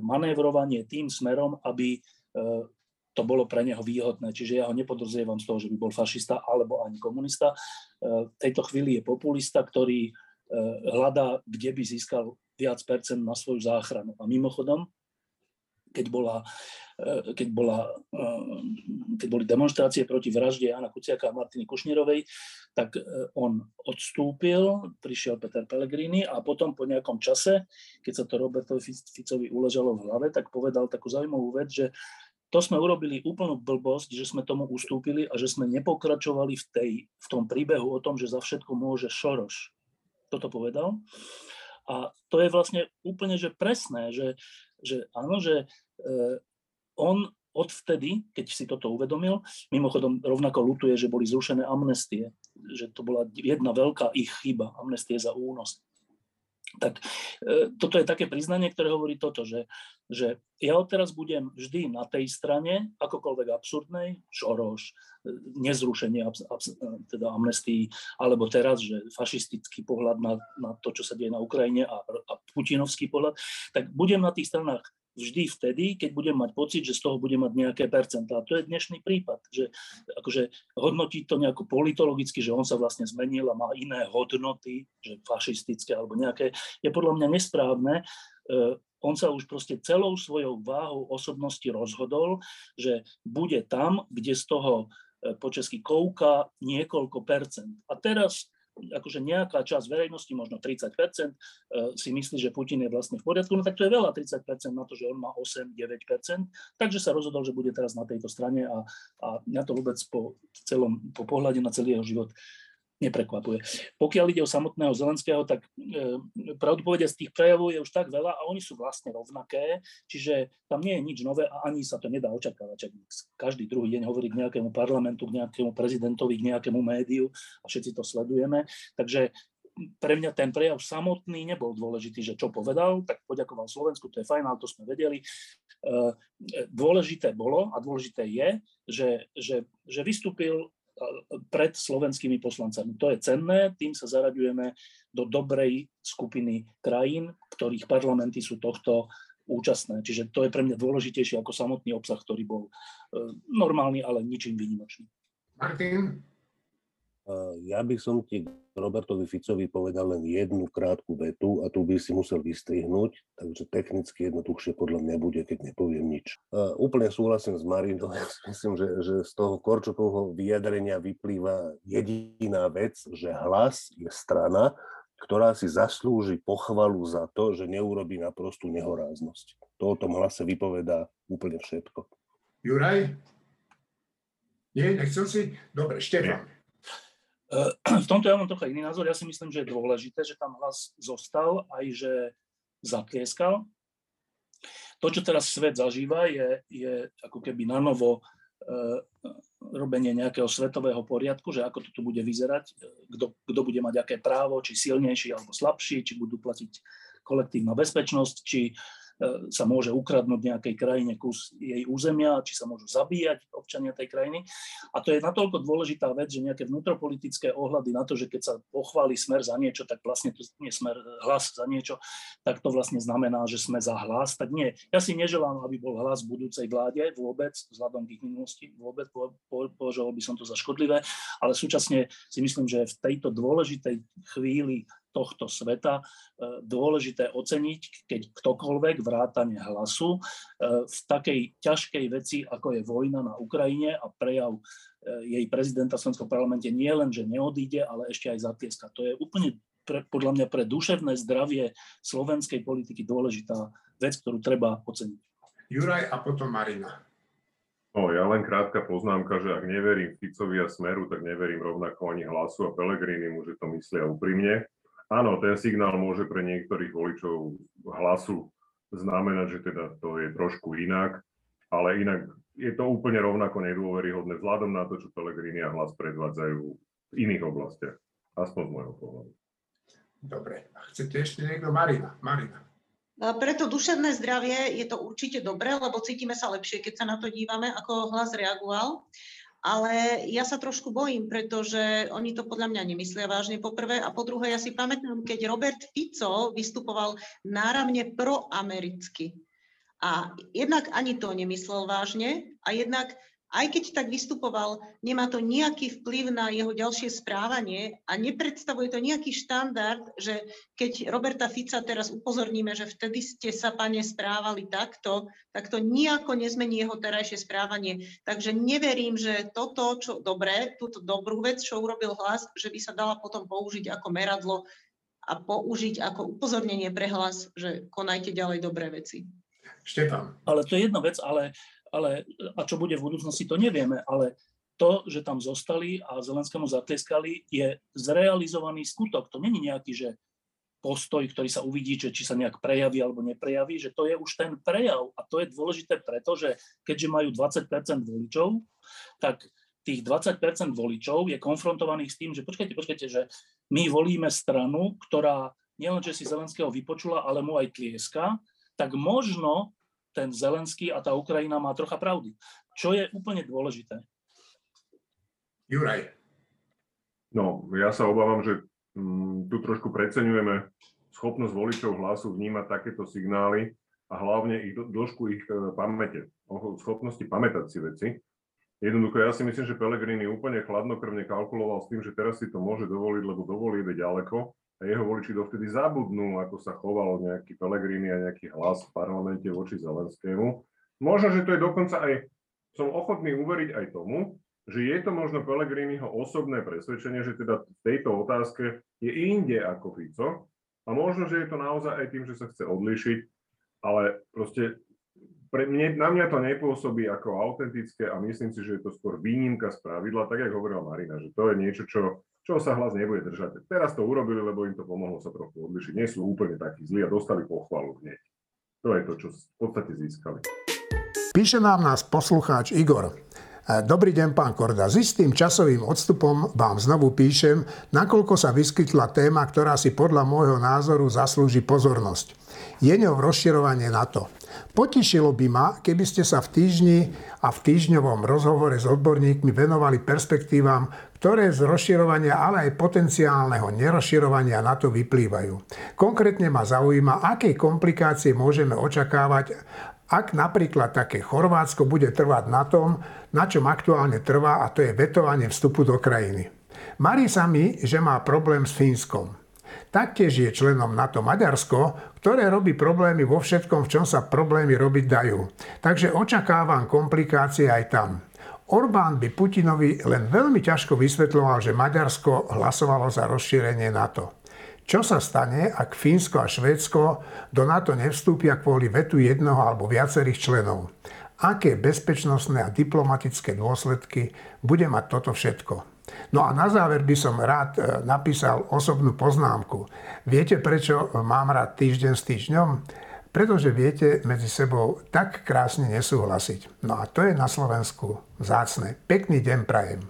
[SPEAKER 8] manévrovanie tým smerom, aby e, to bolo pre neho výhodné. Čiže ja ho nepodozrievam z toho, že by bol fašista alebo ani komunista. E, v tejto chvíli je populista, ktorý hľadá, kde by získal viac percent na svoju záchranu. A mimochodom, keď bola Eh, keď, bola, eh, keď boli demonstrácie proti vražde Jana Kuciaka a Martiny Kušnírovej, tak eh, on odstúpil, prišiel Peter Pellegrini a potom po nejakom čase, keď sa to Robertovi Ficovi uležalo v hlave, tak povedal takú zaujímavú vec, že to sme urobili úplnú blbosť, že sme tomu ustúpili a že sme nepokračovali v, tej, v tom príbehu o tom, že za všetko môže Šoroš. Toto povedal. A to je vlastne úplne že presné, že, že áno, že on odvtedy, keď si toto uvedomil, mimochodom rovnako lutuje, že boli zrušené amnestie, že to bola jedna veľká ich chyba, amnestie za únos. Tak e, toto je také priznanie, ktoré hovorí toto, že, že ja odteraz budem vždy na tej strane, akokoľvek absurdnej, Šoroš, e, nezrušenie abs, abs, teda amnestii, alebo teraz, že fašistický pohľad na, na to, čo sa deje na Ukrajine a, a putinovský pohľad, tak budem na tých stranách vždy vtedy, keď budem mať pocit, že z toho budem mať nejaké percentá. To je dnešný prípad, že akože hodnotí to nejako politologicky, že on sa vlastne zmenil a má iné hodnoty, že fašistické alebo nejaké, je podľa mňa nesprávne. E, on sa už proste celou svojou váhou osobnosti rozhodol, že bude tam, kde z toho e, po česky kouka niekoľko percent. A teraz akože nejaká časť verejnosti, možno 30%, e, si myslí, že Putin je vlastne v poriadku, no tak to je veľa 30% na to, že on má 8-9%, takže sa rozhodol, že bude teraz na tejto strane a, a mňa to vôbec po celom, po pohľade na celý jeho život neprekvapuje. Pokiaľ ide o samotného Zelenského, tak e, pravdu z tých prejavov je už tak veľa a oni sú vlastne rovnaké, čiže tam nie je nič nové a ani sa to nedá očakávať. Každý druhý deň hovorí k nejakému parlamentu, k nejakému prezidentovi, k nejakému médiu a všetci to sledujeme. Takže pre mňa ten prejav samotný nebol dôležitý, že čo povedal, tak poďakoval Slovensku, to je fajn, ale to sme vedeli. E, dôležité bolo a dôležité je, že, že, že vystúpil pred slovenskými poslancami. To je cenné, tým sa zaraďujeme do dobrej skupiny krajín, ktorých parlamenty sú tohto účastné. Čiže to je pre mňa dôležitejšie ako samotný obsah, ktorý bol e, normálny, ale ničím výnimočný.
[SPEAKER 1] Martin?
[SPEAKER 9] Ja by som ti Robertovi Ficovi povedal len jednu krátku vetu a tu by si musel vystrihnúť, takže technicky jednoduchšie podľa mňa bude, keď nepoviem nič. Uh, úplne súhlasím s Marinou, [LAUGHS] ja si myslím, že, že z toho Korčokovho vyjadrenia vyplýva jediná vec, že hlas je strana, ktorá si zaslúži pochvalu za to, že neurobí na prostú nehoráznosť. To o tom hlase vypovedá úplne všetko.
[SPEAKER 1] Juraj? Nie, nechcel si? Dobre, Štefan. [CLEARS THROAT]
[SPEAKER 8] V tomto ja mám trocha iný názor. Ja si myslím, že je dôležité, že tam hlas zostal, aj že zatlieskal. To, čo teraz svet zažíva, je, je ako keby na novo e, robenie nejakého svetového poriadku, že ako to tu bude vyzerať, kto, kto bude mať aké právo, či silnejší alebo slabší, či budú platiť kolektívna bezpečnosť, či E, sa môže ukradnúť nejakej krajine kus jej územia, či sa môžu zabíjať občania tej krajiny. A to je natoľko dôležitá vec, že nejaké vnútropolitické ohľady na to, že keď sa pochváli smer za niečo, tak vlastne to nie smer hlas za niečo, tak to vlastne znamená, že sme za hlas. Tak nie. Ja si neželám, aby bol hlas budúcej vláde vôbec, vzhľadom k ich minulosti, vôbec považoval by som to za škodlivé, ale súčasne si myslím, že v tejto dôležitej chvíli tohto sveta e, dôležité oceniť, keď ktokoľvek vrátane hlasu e, v takej ťažkej veci, ako je vojna na Ukrajine a prejav e, jej prezidenta v Slovenskom parlamente nie len, že neodíde, ale ešte aj zatieska. To je úplne pre, podľa mňa pre duševné zdravie slovenskej politiky dôležitá vec, ktorú treba oceniť.
[SPEAKER 1] Juraj a potom Marina.
[SPEAKER 7] No, ja len krátka poznámka, že ak neverím Ficovi a Smeru, tak neverím rovnako ani hlasu a Pelegrinimu, že to myslia úprimne. Áno, ten signál môže pre niektorých voličov hlasu znamenať, že teda to je trošku inak, ale inak je to úplne rovnako nedôveryhodné vzhľadom na to, čo Pelegrini a hlas predvádzajú v iných oblastiach. Aspoň z môjho pohľadu.
[SPEAKER 1] Dobre. A chcete ešte niekto? Marina. Marina.
[SPEAKER 6] Pre to duševné zdravie je to určite dobré, lebo cítime sa lepšie, keď sa na to dívame, ako hlas reagoval ale ja sa trošku bojím, pretože oni to podľa mňa nemyslia vážne po prvé a po druhé ja si pamätám, keď Robert Fico vystupoval náramne proamericky. A jednak ani to nemyslel vážne a jednak aj keď tak vystupoval, nemá to nejaký vplyv na jeho ďalšie správanie a nepredstavuje to nejaký štandard, že keď Roberta Fica teraz upozorníme, že vtedy ste sa, pane, správali takto, tak to nejako nezmení jeho terajšie správanie. Takže neverím, že toto, čo dobré, túto dobrú vec, čo urobil hlas, že by sa dala potom použiť ako meradlo a použiť ako upozornenie pre hlas, že konajte ďalej dobré veci.
[SPEAKER 1] Štefan.
[SPEAKER 8] Ale to je jedna vec, ale ale a čo bude v budúcnosti, to nevieme, ale to, že tam zostali a Zelenskému zatlieskali, je zrealizovaný skutok. To není nejaký, že postoj, ktorý sa uvidí, že či sa nejak prejaví alebo neprejaví, že to je už ten prejav a to je dôležité preto, že keďže majú 20% voličov, tak tých 20% voličov je konfrontovaných s tým, že počkajte, počkajte, že my volíme stranu, ktorá nielenže si Zelenského vypočula, ale mu aj tlieska, tak možno ten Zelenský a tá Ukrajina má trocha pravdy. Čo je úplne dôležité.
[SPEAKER 1] Juraj.
[SPEAKER 7] No, ja sa obávam, že mm, tu trošku preceňujeme schopnosť voličov hlasu vnímať takéto signály a hlavne ich dĺžku ich e, pamäte, schopnosti pamätať si veci. Jednoducho, ja si myslím, že Pellegrini úplne chladnokrvne kalkuloval s tým, že teraz si to môže dovoliť, lebo dovolí ide ďaleko a jeho voliči dovtedy zabudnú, ako sa choval nejaký Pellegrini a nejaký hlas v parlamente voči Zelenskému. Možno, že to je dokonca aj, som ochotný uveriť aj tomu, že je to možno Pellegriniho osobné presvedčenie, že teda v tejto otázke je inde ako Fico a možno, že je to naozaj aj tým, že sa chce odlišiť, ale proste pre mne, na mňa to nepôsobí ako autentické a myslím si, že je to skôr výnimka z pravidla, tak ako hovorila Marina, že to je niečo, čo, čo sa hlas nebude držať. Teraz to urobili, lebo im to pomohlo sa trochu odlišiť. Nie sú úplne takí zlí a dostali pochvalu hneď. To je to, čo v podstate získali.
[SPEAKER 1] Píše nám nás poslucháč Igor. Dobrý deň, pán Korda. S istým časovým odstupom vám znovu píšem, nakoľko sa vyskytla téma, ktorá si podľa môjho názoru zaslúži pozornosť. Je ňou rozširovanie NATO. Potešilo by ma, keby ste sa v týždni a v týždňovom rozhovore s odborníkmi venovali perspektívam, ktoré z rozširovania, ale aj potenciálneho nerozširovania NATO vyplývajú. Konkrétne ma zaujíma, aké komplikácie môžeme očakávať ak napríklad také Chorvátsko bude trvať na tom, na čom aktuálne trvá, a to je vetovanie vstupu do krajiny. Marí sa mi, že má problém s Fínskom. Taktiež je členom NATO Maďarsko, ktoré robí problémy vo všetkom, v čom sa problémy robiť dajú. Takže očakávam komplikácie aj tam. Orbán by Putinovi len veľmi ťažko vysvetľoval, že Maďarsko hlasovalo za rozšírenie NATO. Čo sa stane, ak Fínsko a Švédsko do NATO nevstúpia kvôli vetu jednoho alebo viacerých členov? Aké bezpečnostné a diplomatické dôsledky bude mať toto všetko? No a na záver by som rád e, napísal osobnú poznámku. Viete, prečo mám rád týždeň s týždňom? Pretože viete medzi sebou tak krásne nesúhlasiť. No a to je na Slovensku vzácne. Pekný deň prajem.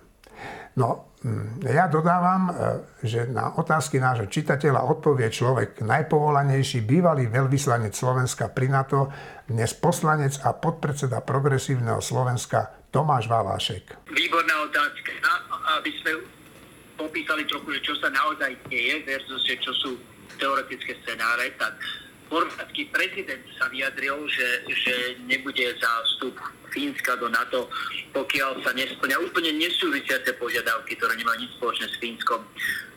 [SPEAKER 1] No, mm, ja dodávam, e, že na otázky nášho čitateľa odpovie človek najpovolanejší bývalý veľvyslanec Slovenska pri NATO, dnes poslanec a podpredseda progresívneho Slovenska Tomáš Valášek.
[SPEAKER 10] Výborná otázka. Aby sme popísali trochu, že čo sa naozaj deje versus čo sú teoretické scenáre, tak chorvátsky prezident sa vyjadril, že, že nebude za vstup Fínska do NATO, pokiaľ sa nesplňa úplne nesúvisiace požiadavky, ktoré nemajú nič spoločné s Fínskom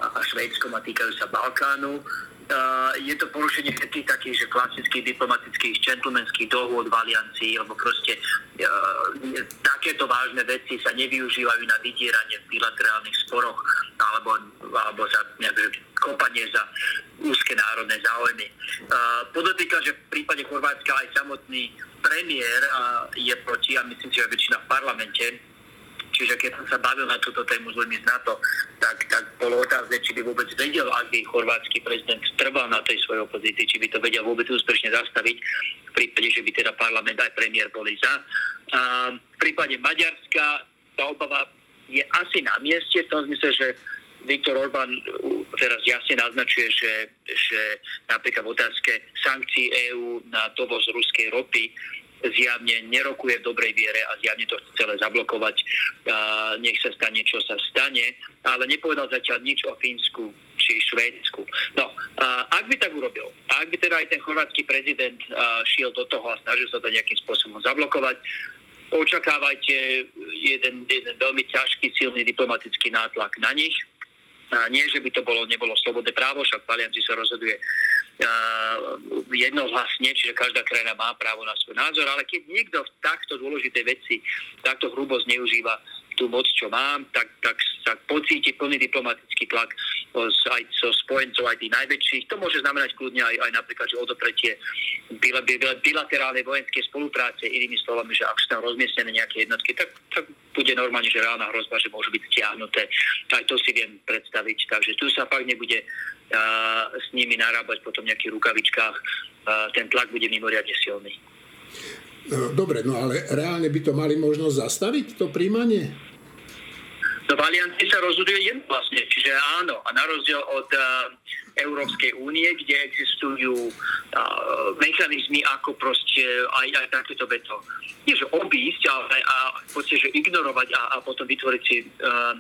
[SPEAKER 10] a Švédskom a týkajú sa Balkánu. Uh, je to porušenie všetkých takých, že klasických diplomatických gentlemanských dohôd v aliancii, lebo proste uh, takéto vážne veci sa nevyužívajú na vydieranie v bilaterálnych sporoch alebo, alebo za nejaké kopanie za úzke národné záujmy. Uh, podotýka, že v prípade Chorvátska aj samotný premiér je proti a myslím si, že väčšina v parlamente. Čiže keď som sa bavil na túto tému s ľuďmi z NATO, tak, tak bolo otázne, či by vôbec vedel, ak by chorvátsky prezident trval na tej svojej opozícii, či by to vedel vôbec úspešne zastaviť, v prípade, že by teda parlament aj premiér boli za. A v prípade Maďarska tá obava je asi na mieste, v tom zmysle, že Viktor Orbán teraz jasne naznačuje, že, že napríklad v otázke sankcií EÚ na dovoz ruskej ropy zjavne nerokuje v dobrej viere a zjavne to chce celé zablokovať. Nech sa stane, čo sa stane, ale nepovedal zatiaľ nič o Fínsku či Švédsku. No, ak by tak urobil, ak by teda aj ten chorvátsky prezident šiel do toho a snažil sa to nejakým spôsobom zablokovať, očakávajte jeden, jeden veľmi ťažký, silný diplomatický nátlak na nich a nie, že by to bolo, nebolo slobodné právo, však v Aliancii sa rozhoduje jednohlasne, čiže každá krajina má právo na svoj názor, ale keď niekto v takto dôležitej veci takto hrubo zneužíva tú moc, čo mám, tak, tak sa pocíti plný diplomatický tlak aj so spojencov, aj tých najväčších. To môže znamenať kľudne aj, aj napríklad, že odopretie bilaterálnej vojenskej spolupráce, inými slovami, že ak sú tam rozmiestnené nejaké jednotky, tak, tak bude normálne, že reálna hrozba, že môžu byť stiahnuté. Aj to si viem predstaviť. Takže tu sa fakt nebude uh, s nimi narábať potom v nejakých rukavičkách. Uh, ten tlak bude mimoriadne silný.
[SPEAKER 1] Dobre, no ale reálne by to mali možnosť zastaviť, to príjmanie?
[SPEAKER 10] No v aliancii sa rozhoduje jednohlasne, čiže áno. A na rozdiel od uh, Európskej únie, kde existujú uh, mechanizmy, ako proste aj, aj takéto veto. Nie, že obísť, ale a v že ignorovať a, a potom vytvoriť si uh,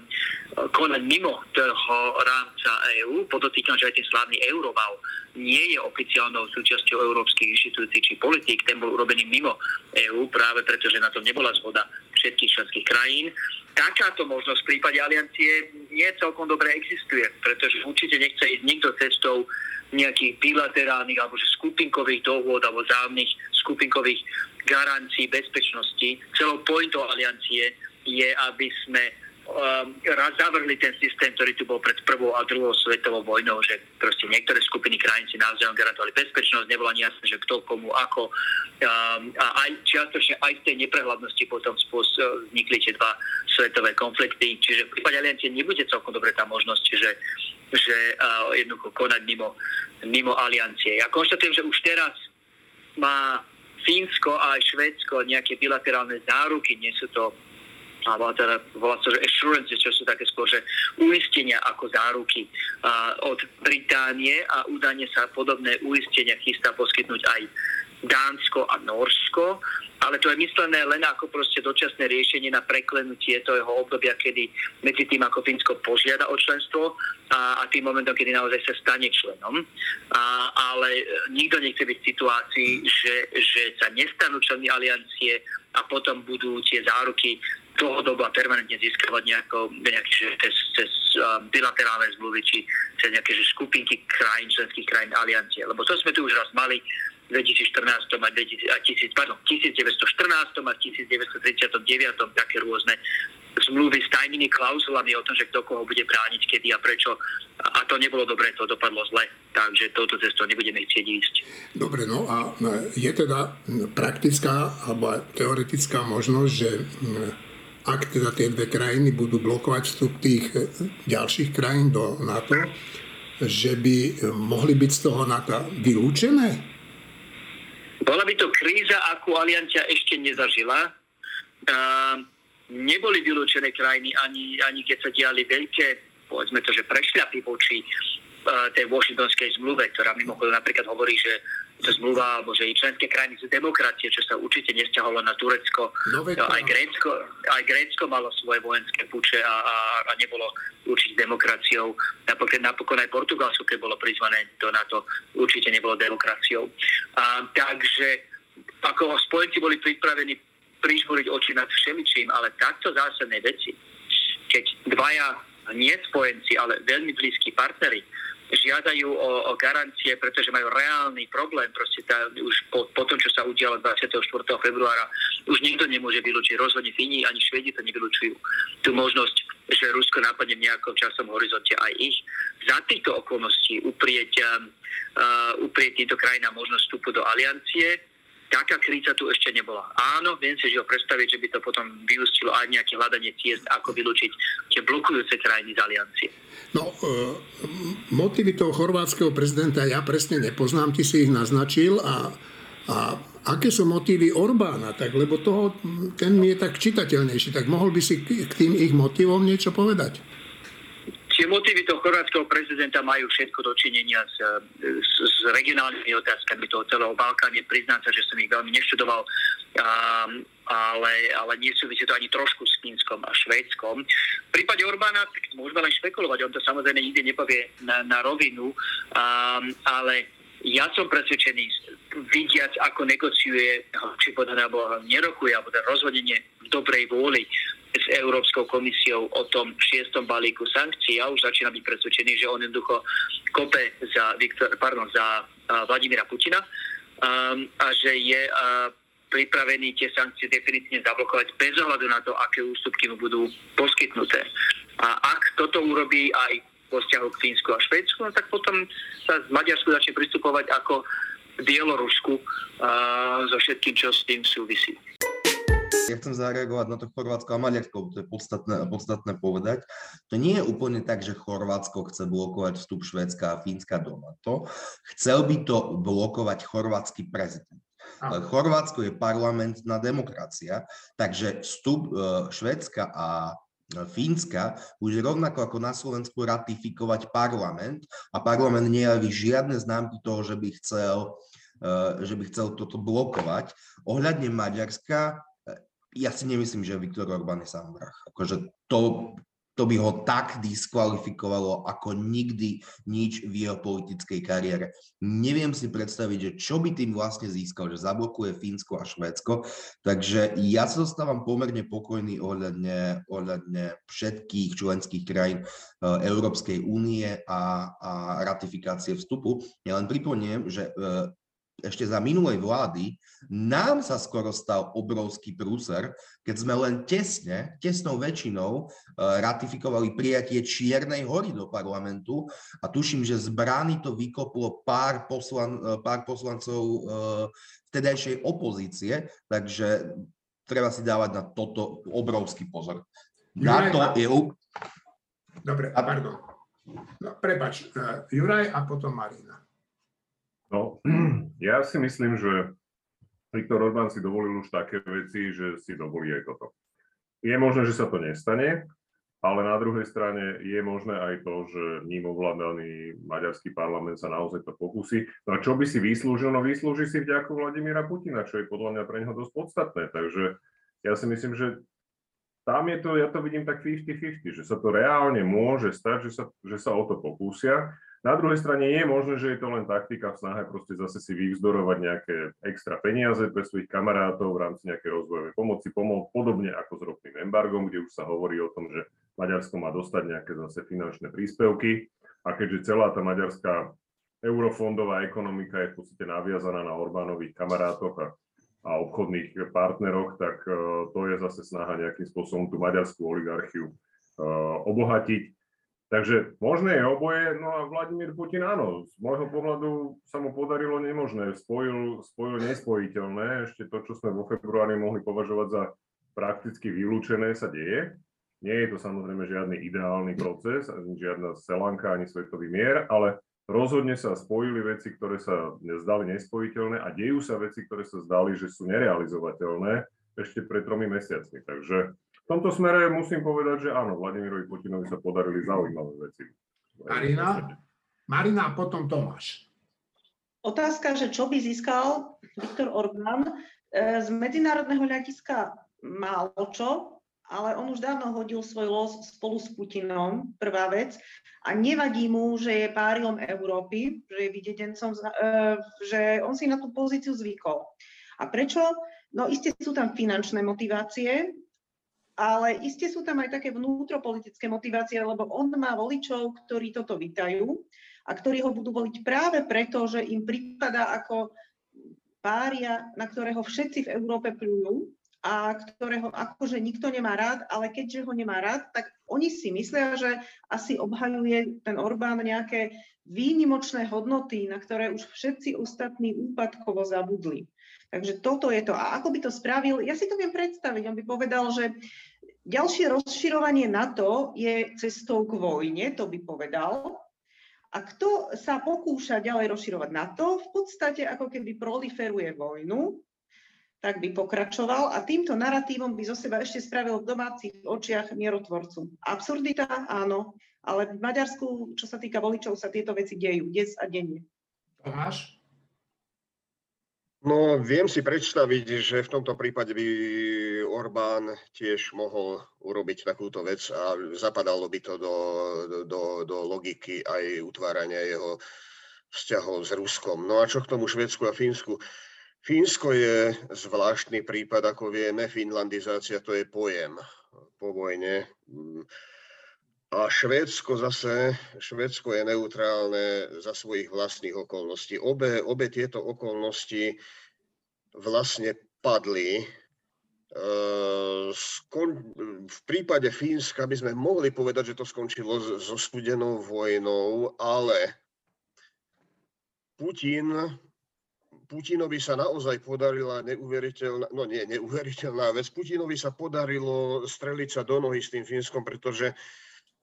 [SPEAKER 10] konať mimo toho rámca EÚ. Podotýkam, že aj ten slávny Euroval nie je oficiálnou súčasťou európskych inštitúcií či politík, ten bol urobený mimo EÚ práve preto, že na tom nebola zhoda všetkých členských krajín takáto možnosť v prípade aliancie nie celkom dobre existuje, pretože určite nechce ísť nikto cestou nejakých bilaterálnych alebo skupinkových dohôd alebo zájomných skupinkových garancií bezpečnosti. Celou pointou aliancie je, aby sme raz zavrhli ten systém, ktorý tu bol pred prvou a druhou svetovou vojnou, že proste niektoré skupiny krajín si navzájom garantovali bezpečnosť, nebolo ani jasné, že kto komu ako. Um, a aj čiastočne aj z tej neprehľadnosti potom spôs, vznikli tie dva svetové konflikty. Čiže v prípade aliancie nebude celkom dobre tá možnosť, že, že uh, jednoducho konať mimo, mimo aliancie. Ja konštatujem, že už teraz má Fínsko a aj Švédsko nejaké bilaterálne záruky, nie sú to alebo teda volá sa, že assurance, čo sú také skôr, že uistenia ako záruky a, od Británie a údajne sa podobné uistenia chystá poskytnúť aj Dánsko a Norsko, ale to je myslené len ako proste dočasné riešenie na preklenutie toho obdobia, kedy medzi tým, ako Fínsko požiada o členstvo a, a tým momentom, kedy naozaj sa stane členom. A, ale nikto nechce byť v situácii, že, že sa nestanú členmi aliancie a potom budú tie záruky dlhodobo a permanentne získavať nejako, nejaké, že cez, cez bilaterálne zmluvy či cez nejaké že skupinky krajín, členských krajín aliancie. Lebo to sme tu už raz mali v 2014 a, 2000, a 1000, pardon, 1914 a 1939 také rôzne zmluvy s tajnými klauzulami o tom, že kto koho bude brániť, kedy a prečo. A to nebolo dobre, to dopadlo zle. Takže touto cestou nebudeme chcieť ísť.
[SPEAKER 1] Dobre, no a je teda praktická alebo teoretická možnosť, že ak teda tie dve krajiny budú blokovať vstup tých e, ďalších krajín do NATO, že by e, mohli byť z toho NATO vylúčené?
[SPEAKER 10] Bola by to kríza, akú aliancia ešte nezažila. Uh, neboli vylúčené krajiny ani, ani keď sa diali veľké, povedzme to, že prešľapy voči tej Washingtonskej zmluve, ktorá mimochodom napríklad hovorí, že zmluva, alebo že i členské krajiny sú demokracie, čo sa určite nesťahovalo na Turecko. No, aj, Grécko, aj Grécko malo svoje vojenské puče a, a, a nebolo určite demokraciou. Napokon, napokon aj Portugalsko, keď bolo prizvané do NATO, určite nebolo demokraciou. A, takže ako spojenci boli pripravení prižmúriť oči nad všeličím, ale takto zásadné veci, keď dvaja nie spojenci, ale veľmi blízki partnery žiadajú o, o garancie, pretože majú reálny problém. Proste tá, už po, po tom, čo sa udialo 24. februára, už nikto nemôže vylúčiť. Rozhodne Fíni ani Švedi to nevylučujú. Tú možnosť, že Rusko napadne v nejakom časom horizonte aj ich. Za týchto okolností uprieť, uh, uprieť týmto krajinám možnosť vstupu do aliancie, taká kríza tu ešte nebola. Áno, viem si že ho predstaviť, že by to potom vyústilo aj nejaké hľadanie ciest, ako vylúčiť tie blokujúce krajiny z aliancie.
[SPEAKER 1] No, e, motivy toho chorvátskeho prezidenta ja presne nepoznám, ty si ich naznačil a, a aké sú motívy Orbána, tak lebo toho, ten je tak čitateľnejší, tak mohol by si k tým ich motivom niečo povedať?
[SPEAKER 10] Tie motívy toho chorvátskeho prezidenta majú všetko dočinenia s, s, s regionálnymi otázkami toho celého Balkáne. Priznám sa, že som ich veľmi neštudoval, um, ale, ale nie súvisí to ani trošku s Fínskom a Švédskom. V prípade Orbána tak môžeme len špekulovať, on to samozrejme nikdy nepovie na, na rovinu, um, ale ja som presvedčený, vidiac, ako negociuje, či povedané, alebo nerokuje, alebo rozhodenie v dobrej vôli s Európskou komisiou o tom šiestom balíku sankcií. Ja už začínam byť presvedčený, že on jednoducho kope za, Viktor, pardon, za uh, Vladimíra Putina um, a že je uh, pripravený tie sankcie definitívne zablokovať bez ohľadu na to, aké ústupky mu budú poskytnuté. A ak toto urobí aj vo vzťahu k Fínsku a Švédsku, no tak potom sa z Maďarsku začne pristupovať ako Bielorusku so všetkým, čo s tým súvisí.
[SPEAKER 4] Ja chcem zareagovať na to Chorvátsko a Maďarsko, to je podstatné, podstatné povedať. To nie je úplne tak, že Chorvátsko chce blokovať vstup Švédska a Fínska do NATO. Chcel by to blokovať chorvátsky prezident. Chorvátsko je parlamentná demokracia, takže vstup e, Švédska a Fínska bude rovnako ako na Slovensku ratifikovať parlament a parlament nejaví žiadne známky toho, že by chcel, e, že by chcel toto blokovať. Ohľadne Maďarska ja si nemyslím, že Viktor Orbán je sám vrah. Akože to, to by ho tak diskvalifikovalo ako nikdy nič v jeho politickej kariére. Neviem si predstaviť, že čo by tým vlastne získal, že zablokuje Fínsko a Švédsko. Takže ja sa dostávam pomerne pokojný ohľadne, ohľadne všetkých členských krajín uh, Európskej únie a, a ratifikácie vstupu. Ja len pripomeniem, že uh, ešte za minulej vlády, nám sa skoro stal obrovský prúser, keď sme len tesne, tesnou väčšinou eh, ratifikovali prijatie Čiernej hory do parlamentu a tuším, že z brány to vykoplo pár, poslan, eh, pár poslancov eh, vtedajšej opozície, takže treba si dávať na toto obrovský pozor. Na to je...
[SPEAKER 1] Dobre, pardon. No, prepač, Juraj a potom Marina.
[SPEAKER 7] No, [CLEARS THROAT] ja si myslím, že Viktor Orbán si dovolil už také veci, že si dovolí aj toto. Je možné, že sa to nestane, ale na druhej strane je možné aj to, že ním ovládaný maďarský parlament sa naozaj to pokusí. No a čo by si vyslúžil? No vyslúži si vďaku Vladimíra Putina, čo je podľa mňa pre neho dosť podstatné. Takže ja si myslím, že tam je to, ja to vidím tak 50-50, že sa to reálne môže stať, že sa, že sa o to pokúsia. Na druhej strane je možné, že je to len taktika v snahe proste zase si vyvzdorovať nejaké extra peniaze pre svojich kamarátov v rámci nejakej rozvojovej pomoci, pomo- podobne ako s ropným embargom, kde už sa hovorí o tom, že Maďarsko má dostať nejaké zase finančné príspevky. A keďže celá tá maďarská eurofondová ekonomika je v podstate naviazaná na Orbánových kamarátoch a, a obchodných partneroch, tak uh, to je zase snaha nejakým spôsobom tú maďarskú oligarchiu uh, obohatiť Takže možné je oboje, no a Vladimír Putin áno, z môjho pohľadu sa mu podarilo nemožné, spojil, spojil nespojiteľné, ešte to, čo sme vo februári mohli považovať za prakticky vylúčené, sa deje. Nie je to samozrejme žiadny ideálny proces, ani žiadna selanka, ani svetový mier, ale rozhodne sa spojili veci, ktoré sa zdali nespojiteľné a dejú sa veci, ktoré sa zdali, že sú nerealizovateľné ešte pred tromi mesiacmi. Takže v tomto smere musím povedať, že áno, Vladimirovi Putinovi sa podarili zaujímavé veci.
[SPEAKER 1] Marina, Marina a potom Tomáš.
[SPEAKER 6] Otázka, že čo by získal Viktor Orbán, e, z medzinárodného hľadiska málo čo, ale on už dávno hodil svoj los spolu s Putinom, prvá vec, a nevadí mu, že je párilom Európy, že je videdencom, e, že on si na tú pozíciu zvykol. A prečo? No isté sú tam finančné motivácie, ale iste sú tam aj také vnútropolitické motivácie, lebo on má voličov, ktorí toto vítajú a ktorí ho budú voliť práve preto, že im prípada ako pária, na ktorého všetci v Európe pľujú a ktorého akože nikto nemá rád, ale keďže ho nemá rád, tak oni si myslia, že asi obhajuje ten Orbán nejaké výnimočné hodnoty, na ktoré už všetci ostatní úpadkovo zabudli. Takže toto je to. A ako by to spravil? Ja si to viem predstaviť. On by povedal, že ďalšie rozširovanie NATO je cestou k vojne, to by povedal. A kto sa pokúša ďalej rozširovať NATO, v podstate ako keby proliferuje vojnu, tak by pokračoval a týmto narratívom by zo seba ešte spravil v domácich očiach mierotvorcu. Absurdita, áno, ale v Maďarsku, čo sa týka voličov, sa tieto veci dejú dnes a denne.
[SPEAKER 1] Tomáš?
[SPEAKER 5] No, viem si predstaviť, že v tomto prípade by Orbán tiež mohol urobiť takúto vec a zapadalo by to do, do, do logiky aj utvárania jeho vzťahov s Ruskom. No a čo k tomu Švedsku a Fínsku? Fínsko je zvláštny prípad, ako vieme, finlandizácia to je pojem po vojne. A Švédsko zase, Švédsko je neutrálne za svojich vlastných okolností. Obe, obe tieto okolnosti vlastne padli v prípade Fínska by sme mohli povedať, že to skončilo so studenou vojnou, ale Putin, Putinovi sa naozaj podarila neuveriteľná, no nie neuveriteľná vec, Putinovi sa podarilo streliť sa do nohy s tým Fínskom, pretože,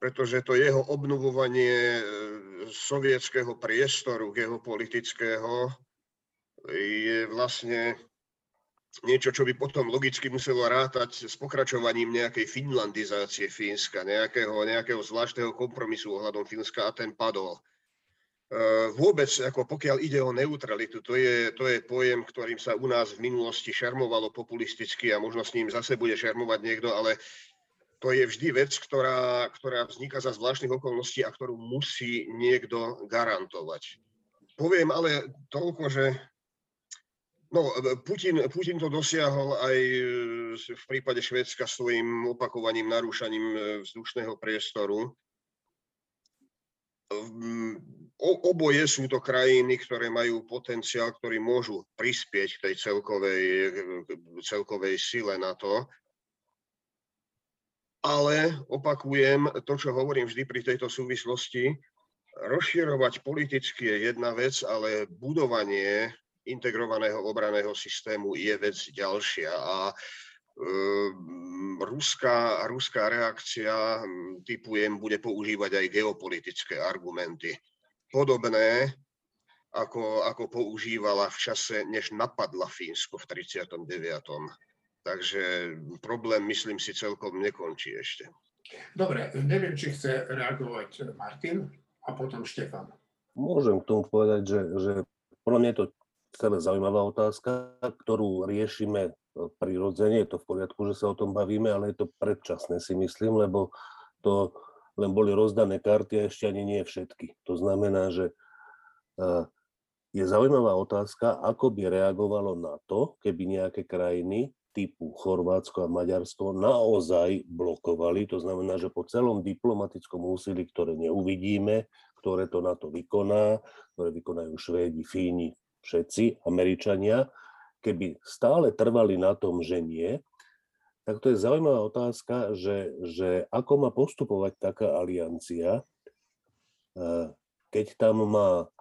[SPEAKER 5] pretože to jeho obnovovanie e, sovietského priestoru geopolitického je vlastne niečo, čo by potom logicky muselo rátať s pokračovaním nejakej finlandizácie Fínska, nejakého, nejakého zvláštneho kompromisu ohľadom Fínska a ten padol. E, vôbec, ako pokiaľ ide o neutralitu, to je, to je pojem, ktorým sa u nás v minulosti šarmovalo populisticky a možno s ním zase bude šarmovať niekto, ale to je vždy vec, ktorá, ktorá vzniká za zvláštnych okolností a ktorú musí niekto garantovať. Poviem ale toľko, že No, e, Putin, Putin to dosiahol aj e, v prípade Švedska svojim opakovaným narúšaním e, vzdušného priestoru. Oboje sú to krajiny, ktoré majú potenciál, ktorý môžu prispieť k tej celkovej, celkovej sile na to. Ale opakujem to, čo hovorím vždy pri tejto súvislosti, rozširovať politicky je jedna vec, ale budovanie integrovaného obraného systému je vec ďalšia. A e, ruská, ruská reakcia, typujem, bude používať aj geopolitické argumenty. Podobné, ako, ako používala v čase, než napadla Fínsko v 39. Takže problém, myslím si, celkom nekončí ešte.
[SPEAKER 1] Dobre, neviem, či chce reagovať Martin a potom Štefan.
[SPEAKER 9] Môžem k tomu povedať, že, že podľa mňa je to celé zaujímavá otázka, ktorú riešime prirodzene. Je to v poriadku, že sa o tom bavíme, ale je to predčasné si myslím, lebo to len boli rozdané karty a ešte ani nie všetky. To znamená, že e, je zaujímavá otázka, ako by reagovalo na to, keby nejaké krajiny typu Chorvátsko a Maďarsko naozaj blokovali. To znamená, že po celom diplomatickom úsilí, ktoré neuvidíme, ktoré to na to vykoná, ktoré vykonajú Švédi, Fíni, všetci Američania, keby stále trvali na tom, že nie, tak to je zaujímavá otázka, že, že ako má postupovať taká aliancia, eh, keď tam má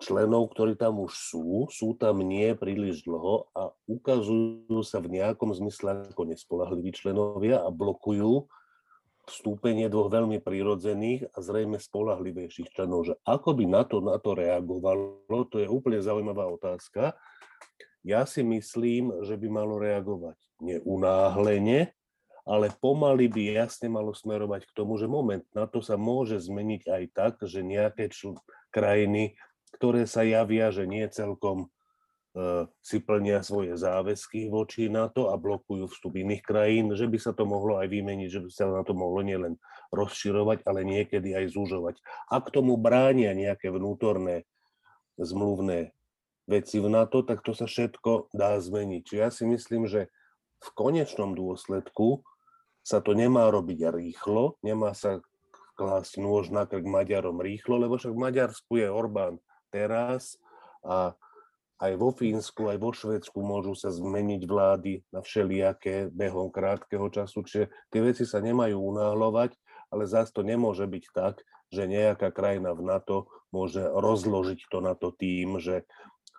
[SPEAKER 9] členov, ktorí tam už sú, sú tam nie príliš dlho a ukazujú sa v nejakom zmysle ako nespolahliví členovia a blokujú vstúpenie dvoch veľmi prírodzených a zrejme spolahlivejších členov, že ako by na to, na to reagovalo, to je úplne zaujímavá otázka. Ja si myslím, že by malo reagovať neunáhlene, ale pomaly by jasne malo smerovať k tomu, že moment, na to sa môže zmeniť aj tak, že nejaké čl- krajiny, ktoré sa javia, že nie celkom E, si plnia svoje záväzky voči NATO a blokujú vstup iných krajín, že by sa to mohlo aj vymeniť, že by sa na to mohlo nielen rozširovať, ale niekedy aj zúžovať. Ak tomu bránia nejaké vnútorné zmluvné veci v NATO, tak to sa všetko dá zmeniť. Čiže ja si myslím, že v konečnom dôsledku sa to nemá robiť rýchlo, nemá sa klásť nôž na krk Maďarom rýchlo, lebo však v Maďarsku je Orbán teraz a aj vo Fínsku, aj vo Švedsku môžu sa zmeniť vlády na všelijaké behom krátkeho času, čiže tie veci sa nemajú unáhľovať, ale zás to nemôže byť tak, že nejaká krajina v NATO môže rozložiť to na to tým, že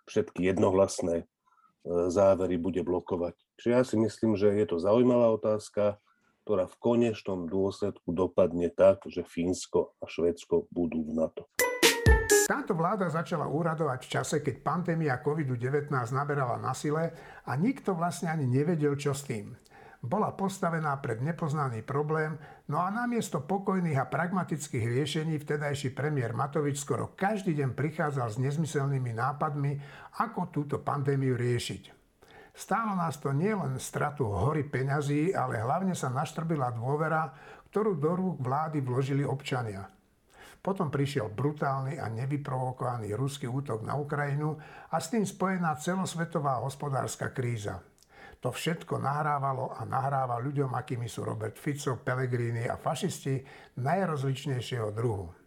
[SPEAKER 9] všetky jednohlasné e, závery bude blokovať. Čiže ja si myslím, že je to zaujímavá otázka, ktorá v konečnom dôsledku dopadne tak, že Fínsko a Švedsko budú v NATO.
[SPEAKER 1] Táto vláda začala úradovať v čase, keď pandémia COVID-19 naberala na sile a nikto vlastne ani nevedel, čo s tým. Bola postavená pred nepoznaný problém, no a namiesto pokojných a pragmatických riešení vtedajší premiér Matovič skoro každý deň prichádzal s nezmyselnými nápadmi, ako túto pandémiu riešiť. Stálo nás to nielen stratu hory peňazí, ale hlavne sa naštrbila dôvera, ktorú do rúk vlády vložili občania. Potom prišiel brutálny a nevyprovokovaný ruský útok na Ukrajinu a s tým spojená celosvetová hospodárska kríza. To všetko nahrávalo a nahráva ľuďom, akými sú Robert Fico, Pellegrini a fašisti najrozličnejšieho druhu.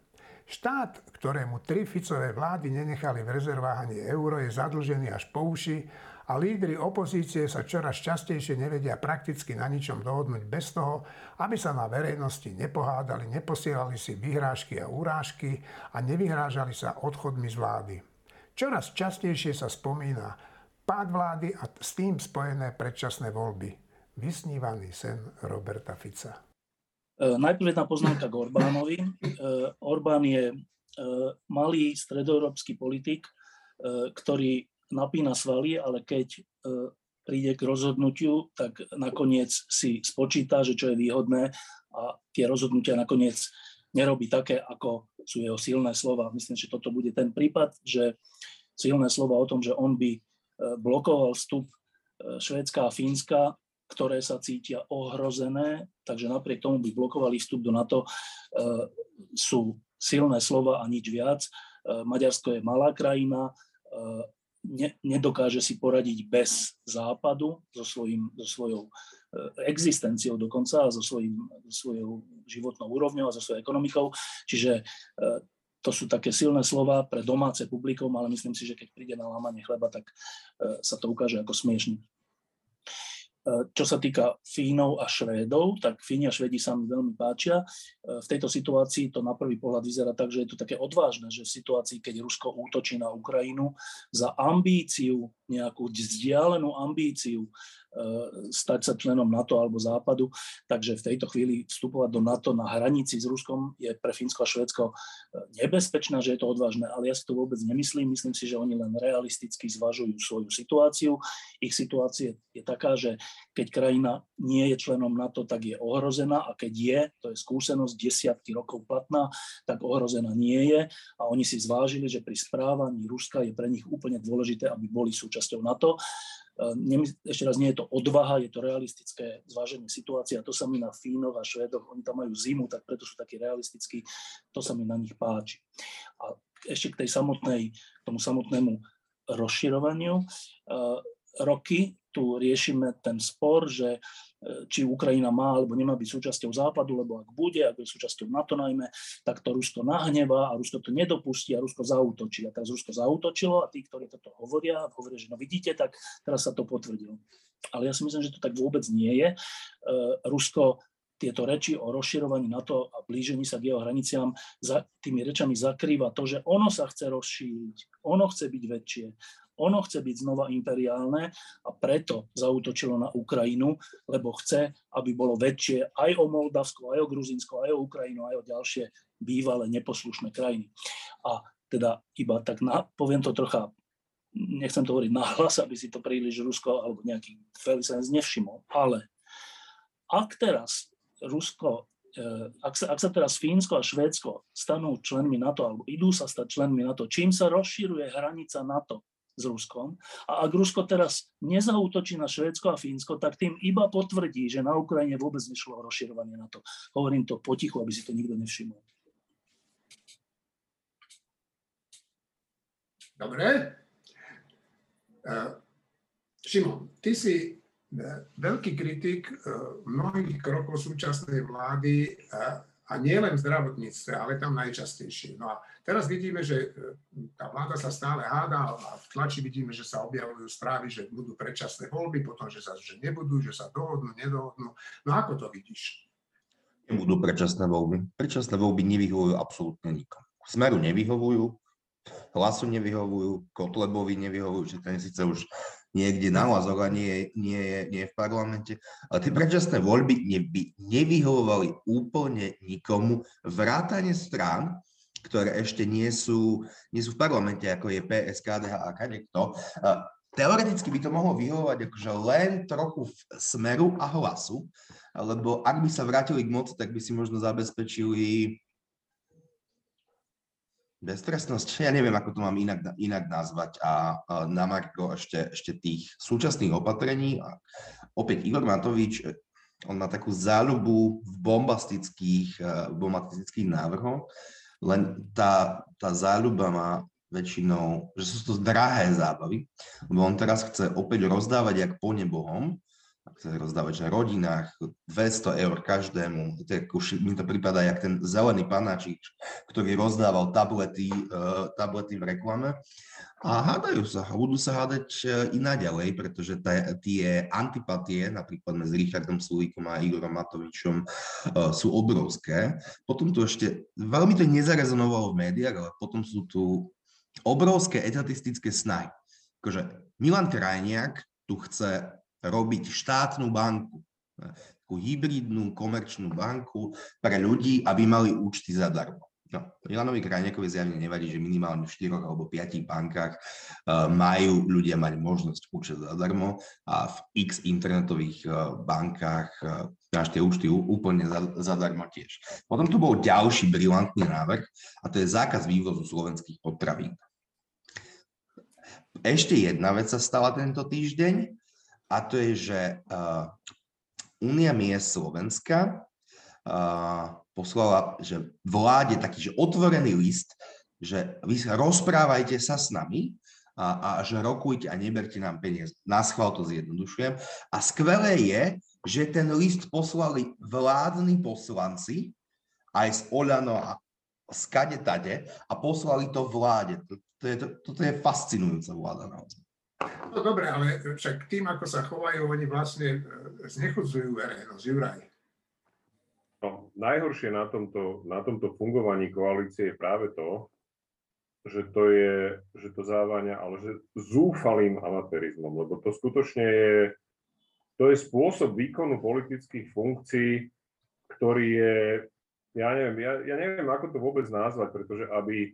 [SPEAKER 1] Štát, ktorému tri Ficové vlády nenechali v rezervách ani euro, je zadlžený až po uši a lídry opozície sa čoraz častejšie nevedia prakticky na ničom dohodnúť bez toho, aby sa na verejnosti nepohádali, neposielali si vyhrážky a úrážky a nevyhrážali sa odchodmi z vlády. Čoraz častejšie sa spomína pád vlády a s tým spojené predčasné voľby. Vysnívaný sen Roberta Fica.
[SPEAKER 8] E, najprv jedna poznámka k Orbánovi. E, Orbán je e, malý stredoeurópsky politik, ktorý napína svaly, ale keď príde k rozhodnutiu, tak nakoniec si spočíta, že čo je výhodné a tie rozhodnutia nakoniec nerobí také, ako sú jeho silné slova. Myslím, že toto bude ten prípad, že silné slova o tom, že on by blokoval vstup Švédska a Fínska, ktoré sa cítia ohrozené, takže napriek tomu by blokovali vstup do NATO, e, sú silné slova a nič viac. E, Maďarsko je malá krajina, e, ne, nedokáže si poradiť bez západu, so, svojím, so svojou existenciou dokonca a so, svojím, so svojou životnou úrovňou a so svojou ekonomikou. Čiže to sú také silné slova pre domáce publikum, ale myslím si, že keď príde na lámanie chleba, tak sa to ukáže ako smiešný. Čo sa týka Fínov a Švédov, tak Fíni a Švedi sa mi veľmi páčia. V tejto situácii to na prvý pohľad vyzerá tak, že je to také odvážne, že v situácii, keď Rusko útočí na Ukrajinu za ambíciu, nejakú vzdialenú ambíciu stať sa členom NATO alebo Západu. Takže v tejto chvíli vstupovať do NATO na hranici s Ruskom je pre Fínsko a Švedsko e, nebezpečné, že je to odvážne, ale ja si to vôbec nemyslím. Myslím si, že oni len realisticky zvažujú svoju situáciu. Ich situácia je taká, že keď krajina nie je členom NATO, tak je ohrozená a keď je, to je skúsenosť desiatky rokov platná, tak ohrozená nie je a oni si zvážili, že pri správaní Ruska je pre nich úplne dôležité, aby boli súčasťou NATO ešte raz, nie je to odvaha, je to realistické zváženie situácie a to sa mi na Fínoch a Švédoch, oni tam majú zimu, tak preto sú takí realistickí, to sa mi na nich páči. A ešte k tej samotnej, tomu samotnému rozširovaniu. Roky tu riešime ten spor, že či Ukrajina má alebo nemá byť súčasťou Západu, lebo ak bude, ak bude súčasťou NATO najmä, tak to Rusko nahneva a Rusko to nedopustí a Rusko zautočí. A teraz Rusko zautočilo a tí, ktorí toto hovoria, hovoria, že no vidíte, tak teraz sa to potvrdilo. Ale ja si myslím, že to tak vôbec nie je. E, Rusko tieto reči o rozširovaní NATO a blížení sa k jeho hraniciám za, tými rečami zakrýva to, že ono sa chce rozšíriť, ono chce byť väčšie, ono chce byť znova imperiálne a preto zautočilo na Ukrajinu, lebo chce, aby bolo väčšie aj o Moldavsko, aj o Gruzinsko, aj o Ukrajinu, aj o ďalšie bývalé neposlušné krajiny. A teda iba tak, na, poviem to trocha, nechcem to hovoriť nahlas, aby si to príliš Rusko alebo nejaký Felicens nevšimol, ale ak teraz Rusko eh, ak sa, ak sa teraz Fínsko a Švédsko stanú členmi NATO alebo idú sa stať členmi NATO, čím sa rozširuje hranica NATO, s Ruskom. A ak Rusko teraz nezautočí na Švédsko a Fínsko, tak tým iba potvrdí, že na Ukrajine vôbec nešlo o rozširovanie na to. Hovorím to potichu, aby si to nikto nevšimol.
[SPEAKER 1] Dobre. Uh, Šimon, ty si e, veľký kritik e, mnohých krokov súčasnej vlády a nie len v zdravotníctve, ale tam najčastejšie. No a teraz vidíme, že e, tá vláda sa stále háda a v tlači vidíme, že sa objavujú správy, že budú predčasné voľby, potom, že sa že nebudú, že sa dohodnú, nedohodnú. No ako to vidíš?
[SPEAKER 4] Nebudú predčasné voľby. Predčasné voľby nevyhovujú absolútne nikomu. Smeru nevyhovujú, hlasu nevyhovujú, Kotlebovi nevyhovujú, že ten síce už niekde na hlasoch a nie, nie, nie v parlamente. Ale tie predčasné voľby neby, nevyhovovali úplne nikomu, vrátane strán, ktoré ešte nie sú, nie sú v parlamente, ako je PS, KDH a kadekto. Teoreticky by to mohlo vyhovovať akože len trochu v smeru a hlasu, lebo ak by sa vrátili k moci, tak by si možno zabezpečili Beztrestnosť, ja neviem, ako to mám inak, inak nazvať. A, a na Marko ešte, ešte tých súčasných opatrení. A opäť Igor Matovič, on má takú záľubu v bombastických, e, bombastických návrhoch, len tá, tá záľuba má väčšinou, že sú to drahé zábavy, lebo on teraz chce opäť rozdávať jak po nebohom, chce rozdávať, že rodinách 200 eur každému. Je, už mi to prípada jak ten zelený panáčik, ktorý rozdával tablety, uh, tablety v reklame. A hádajú sa, a budú sa hádať e, i naďalej, pretože tá, tie antipatie, napríklad medzi Richardom Sulíkom a Igorom Matovičom, uh, sú obrovské. Potom tu ešte, veľmi to nezarezonovalo v médiách, ale potom sú tu obrovské etatistické snahy. Akože Milan Krajniak tu chce robiť štátnu banku, takú hybridnú komerčnú banku pre ľudí, aby mali účty zadarmo. No, Milanovi Krajniakovi zjavne nevadí, že minimálne v 4 alebo 5 bankách uh, majú ľudia mať možnosť účet zadarmo a v x internetových uh, bankách uh, máš tie účty úplne zadarmo tiež. Potom tu bol ďalší brilantný návrh a to je zákaz vývozu slovenských potravín. Ešte jedna vec sa stala tento týždeň a to je, že uh, Únia miest Slovenska uh, poslala že vláde taký že otvorený list, že vy rozprávajte sa s nami a, a že rokujte a neberte nám peniaze. Na schvál to zjednodušujem. A skvelé je, že ten list poslali vládni poslanci aj z Oľano a skade tade a poslali to vláde. To je, to, toto je fascinujúca vláda naozaj.
[SPEAKER 1] No dobre, ale však tým, ako sa chovajú, oni vlastne e, znechudzujú verejnosť. Juraj.
[SPEAKER 7] No, najhoršie na tomto, na tomto fungovaní koalície je práve to, že to je, že to závania, ale že zúfalým amatérizmom, lebo to skutočne je, to je spôsob výkonu politických funkcií, ktorý je, ja neviem, ja, ja neviem, ako to vôbec nazvať, pretože aby,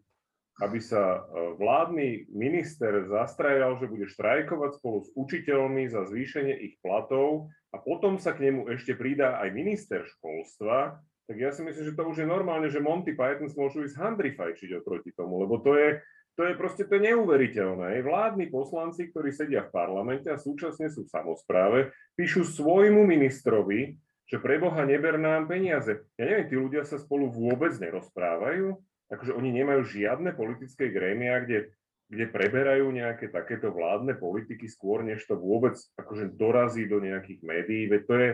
[SPEAKER 7] aby sa e, vládny minister zastrajal, že bude štrajkovať spolu s učiteľmi za zvýšenie ich platov a potom sa k nemu ešte pridá aj minister školstva, tak ja si myslím, že to už je normálne, že Monty Python môžu ísť handrifajčiť oproti tomu, lebo to je, to je proste to je neuveriteľné. Vládni poslanci, ktorí sedia v parlamente a súčasne sú v samozpráve, píšu svojmu ministrovi, že pre Boha neber nám peniaze. Ja neviem, tí ľudia sa spolu vôbec nerozprávajú, akože oni nemajú žiadne politické grémia, kde, kde preberajú nejaké takéto vládne politiky skôr, než to vôbec akože dorazí do nejakých médií. Veď to je,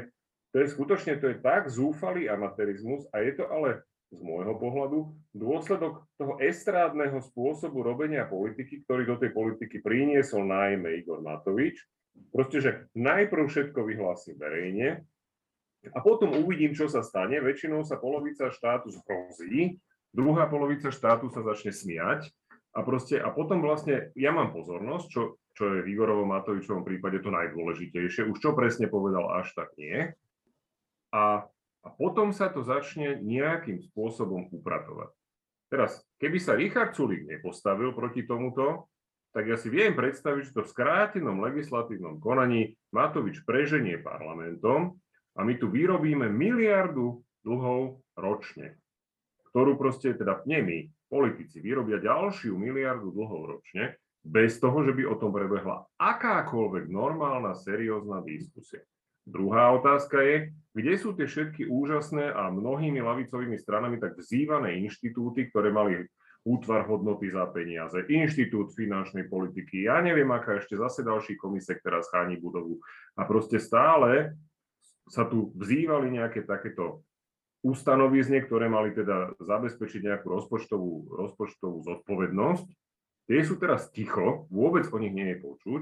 [SPEAKER 7] to je skutočne, to je tak zúfalý amatérizmus a je to ale z môjho pohľadu dôsledok toho estrádneho spôsobu robenia politiky, ktorý do tej politiky priniesol najmä Igor Matovič. Proste, že najprv všetko vyhlásim verejne a potom uvidím, čo sa stane. Väčšinou sa polovica štátu zhrozí, druhá polovica štátu sa začne smiať a proste, a potom vlastne ja mám pozornosť, čo, čo je v Igorovom Matovičovom prípade to najdôležitejšie, už čo presne povedal, až tak nie. A, a potom sa to začne nejakým spôsobom upratovať. Teraz, keby sa Richard Sulik nepostavil proti tomuto, tak ja si viem predstaviť, že to v skrátenom legislatívnom konaní Matovič preženie parlamentom a my tu vyrobíme miliardu dlhov ročne ktorú proste, teda nie my, politici, vyrobia ďalšiu miliardu dlhov ročne, bez toho, že by o tom prebehla akákoľvek normálna, seriózna diskusia. Druhá otázka je, kde sú tie všetky úžasné a mnohými lavicovými stranami tak vzývané inštitúty, ktoré mali útvar hodnoty za peniaze, inštitút finančnej politiky, ja neviem, aká ešte zase ďalší komise, ktorá schání budovu. A proste stále sa tu vzývali nejaké takéto ustanovizne, ktoré mali teda zabezpečiť nejakú rozpočtovú, rozpočtovú zodpovednosť, tie sú teraz ticho, vôbec o nich nie je počuť.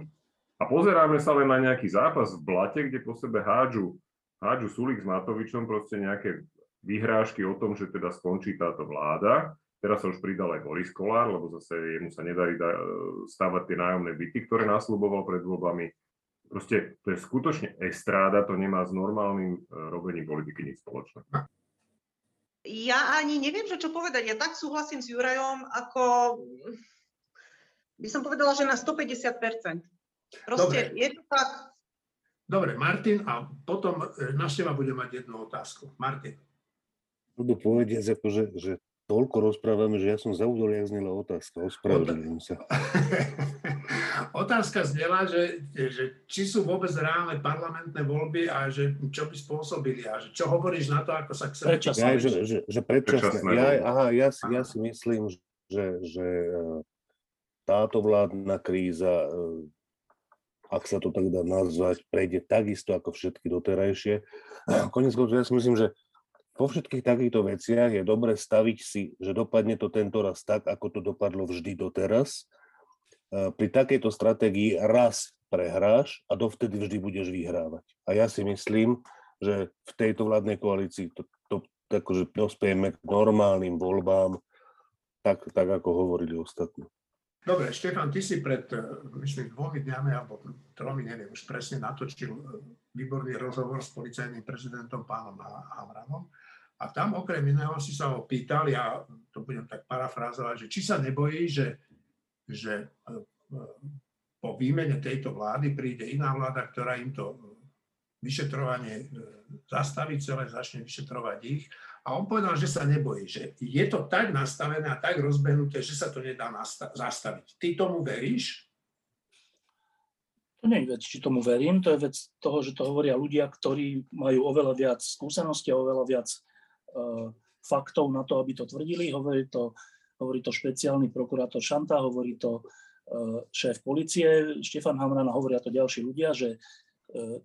[SPEAKER 7] A pozeráme sa len na nejaký zápas v blate, kde po sebe hádžu, hádžu Sulik s Matovičom proste nejaké vyhrážky o tom, že teda skončí táto vláda. Teraz sa už pridal aj Boris Kolár, lebo zase jemu sa nedarí stavať tie nájomné byty, ktoré nasľuboval pred voľbami. Proste to je skutočne estráda, to nemá s normálnym e, robením politiky nič spoločné.
[SPEAKER 6] Ja ani neviem, že čo povedať. Ja tak súhlasím s Jurajom, ako by som povedala, že na 150%. Proste Dobre. je to tak.
[SPEAKER 1] Dobre, Martin, a potom e, na teba bude mať jednu otázku. Martin.
[SPEAKER 9] Budú povedať, akože, že toľko rozprávame, že ja som zaudol, jak znela otázka. Ospravedlňujem sa. [LAUGHS]
[SPEAKER 1] otázka znela, že, že či sú vôbec reálne parlamentné voľby a že čo by spôsobili a že čo hovoríš na to, ako sa k sebe...
[SPEAKER 9] Ja, že, že, že predčasné. Ja, aha, ja, si, ja si myslím, že, že e, táto vládna kríza e, ak sa to tak dá nazvať, prejde takisto ako všetky doterajšie. Konec koncov ja si myslím, že vo všetkých takýchto veciach je dobre staviť si, že dopadne to tento raz tak, ako to dopadlo vždy doteraz. Pri takejto stratégii raz prehráš a dovtedy vždy budeš vyhrávať. A ja si myslím, že v tejto vládnej koalícii to, to, akože dospejeme k normálnym voľbám, tak, tak ako hovorili ostatní.
[SPEAKER 1] Dobre, Štefan, ty si pred, myslím, dvomi dňami alebo tromi, neviem už presne, natočil výborný rozhovor s policajným prezidentom pánom Hamranom. A tam okrem iného si sa ho pýtal, ja to budem tak parafrázovať, že či sa nebojí, že, že e, e, po výmene tejto vlády príde iná vláda, ktorá im to vyšetrovanie e, zastaví celé, začne vyšetrovať ich. A on povedal, že sa nebojí, že je to tak nastavené a tak rozbehnuté, že sa to nedá zastaviť. Ty tomu veríš?
[SPEAKER 8] To nie je vec, či tomu verím, to je vec toho, že to hovoria ľudia, ktorí majú oveľa viac skúseností a oveľa viac Eh, faktov na to, aby to tvrdili. Hovorí to, hovorí to špeciálny prokurátor Šanta, hovorí to eh, šéf policie Štefan Hamran a hovoria to ďalší ľudia, že eh,